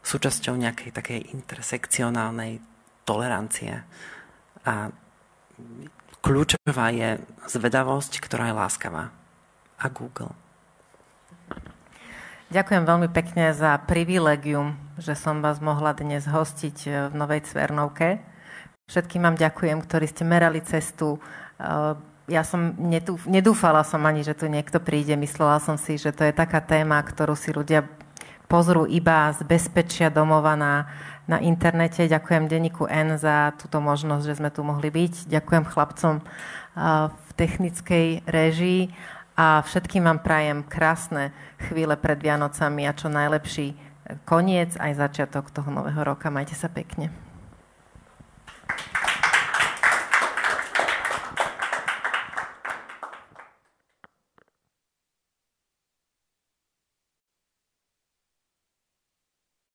Speaker 1: súčasťou nejakej takej intersekcionálnej tolerancie. A kľúčová je zvedavosť, ktorá je láskavá. A Google.
Speaker 2: Ďakujem veľmi pekne za privilegium, že som vás mohla dnes hostiť e, v Novej Cvernovke. Všetkým vám ďakujem, ktorí ste merali cestu. E, ja som nedúfala som ani, že tu niekto príde. Myslela som si, že to je taká téma, ktorú si ľudia pozrú iba z bezpečia domova na, na internete. Ďakujem denníku N za túto možnosť, že sme tu mohli byť. Ďakujem chlapcom e, v technickej režii a všetkým vám prajem krásne chvíle pred Vianocami a čo najlepší koniec aj začiatok toho nového roka. Majte sa pekne.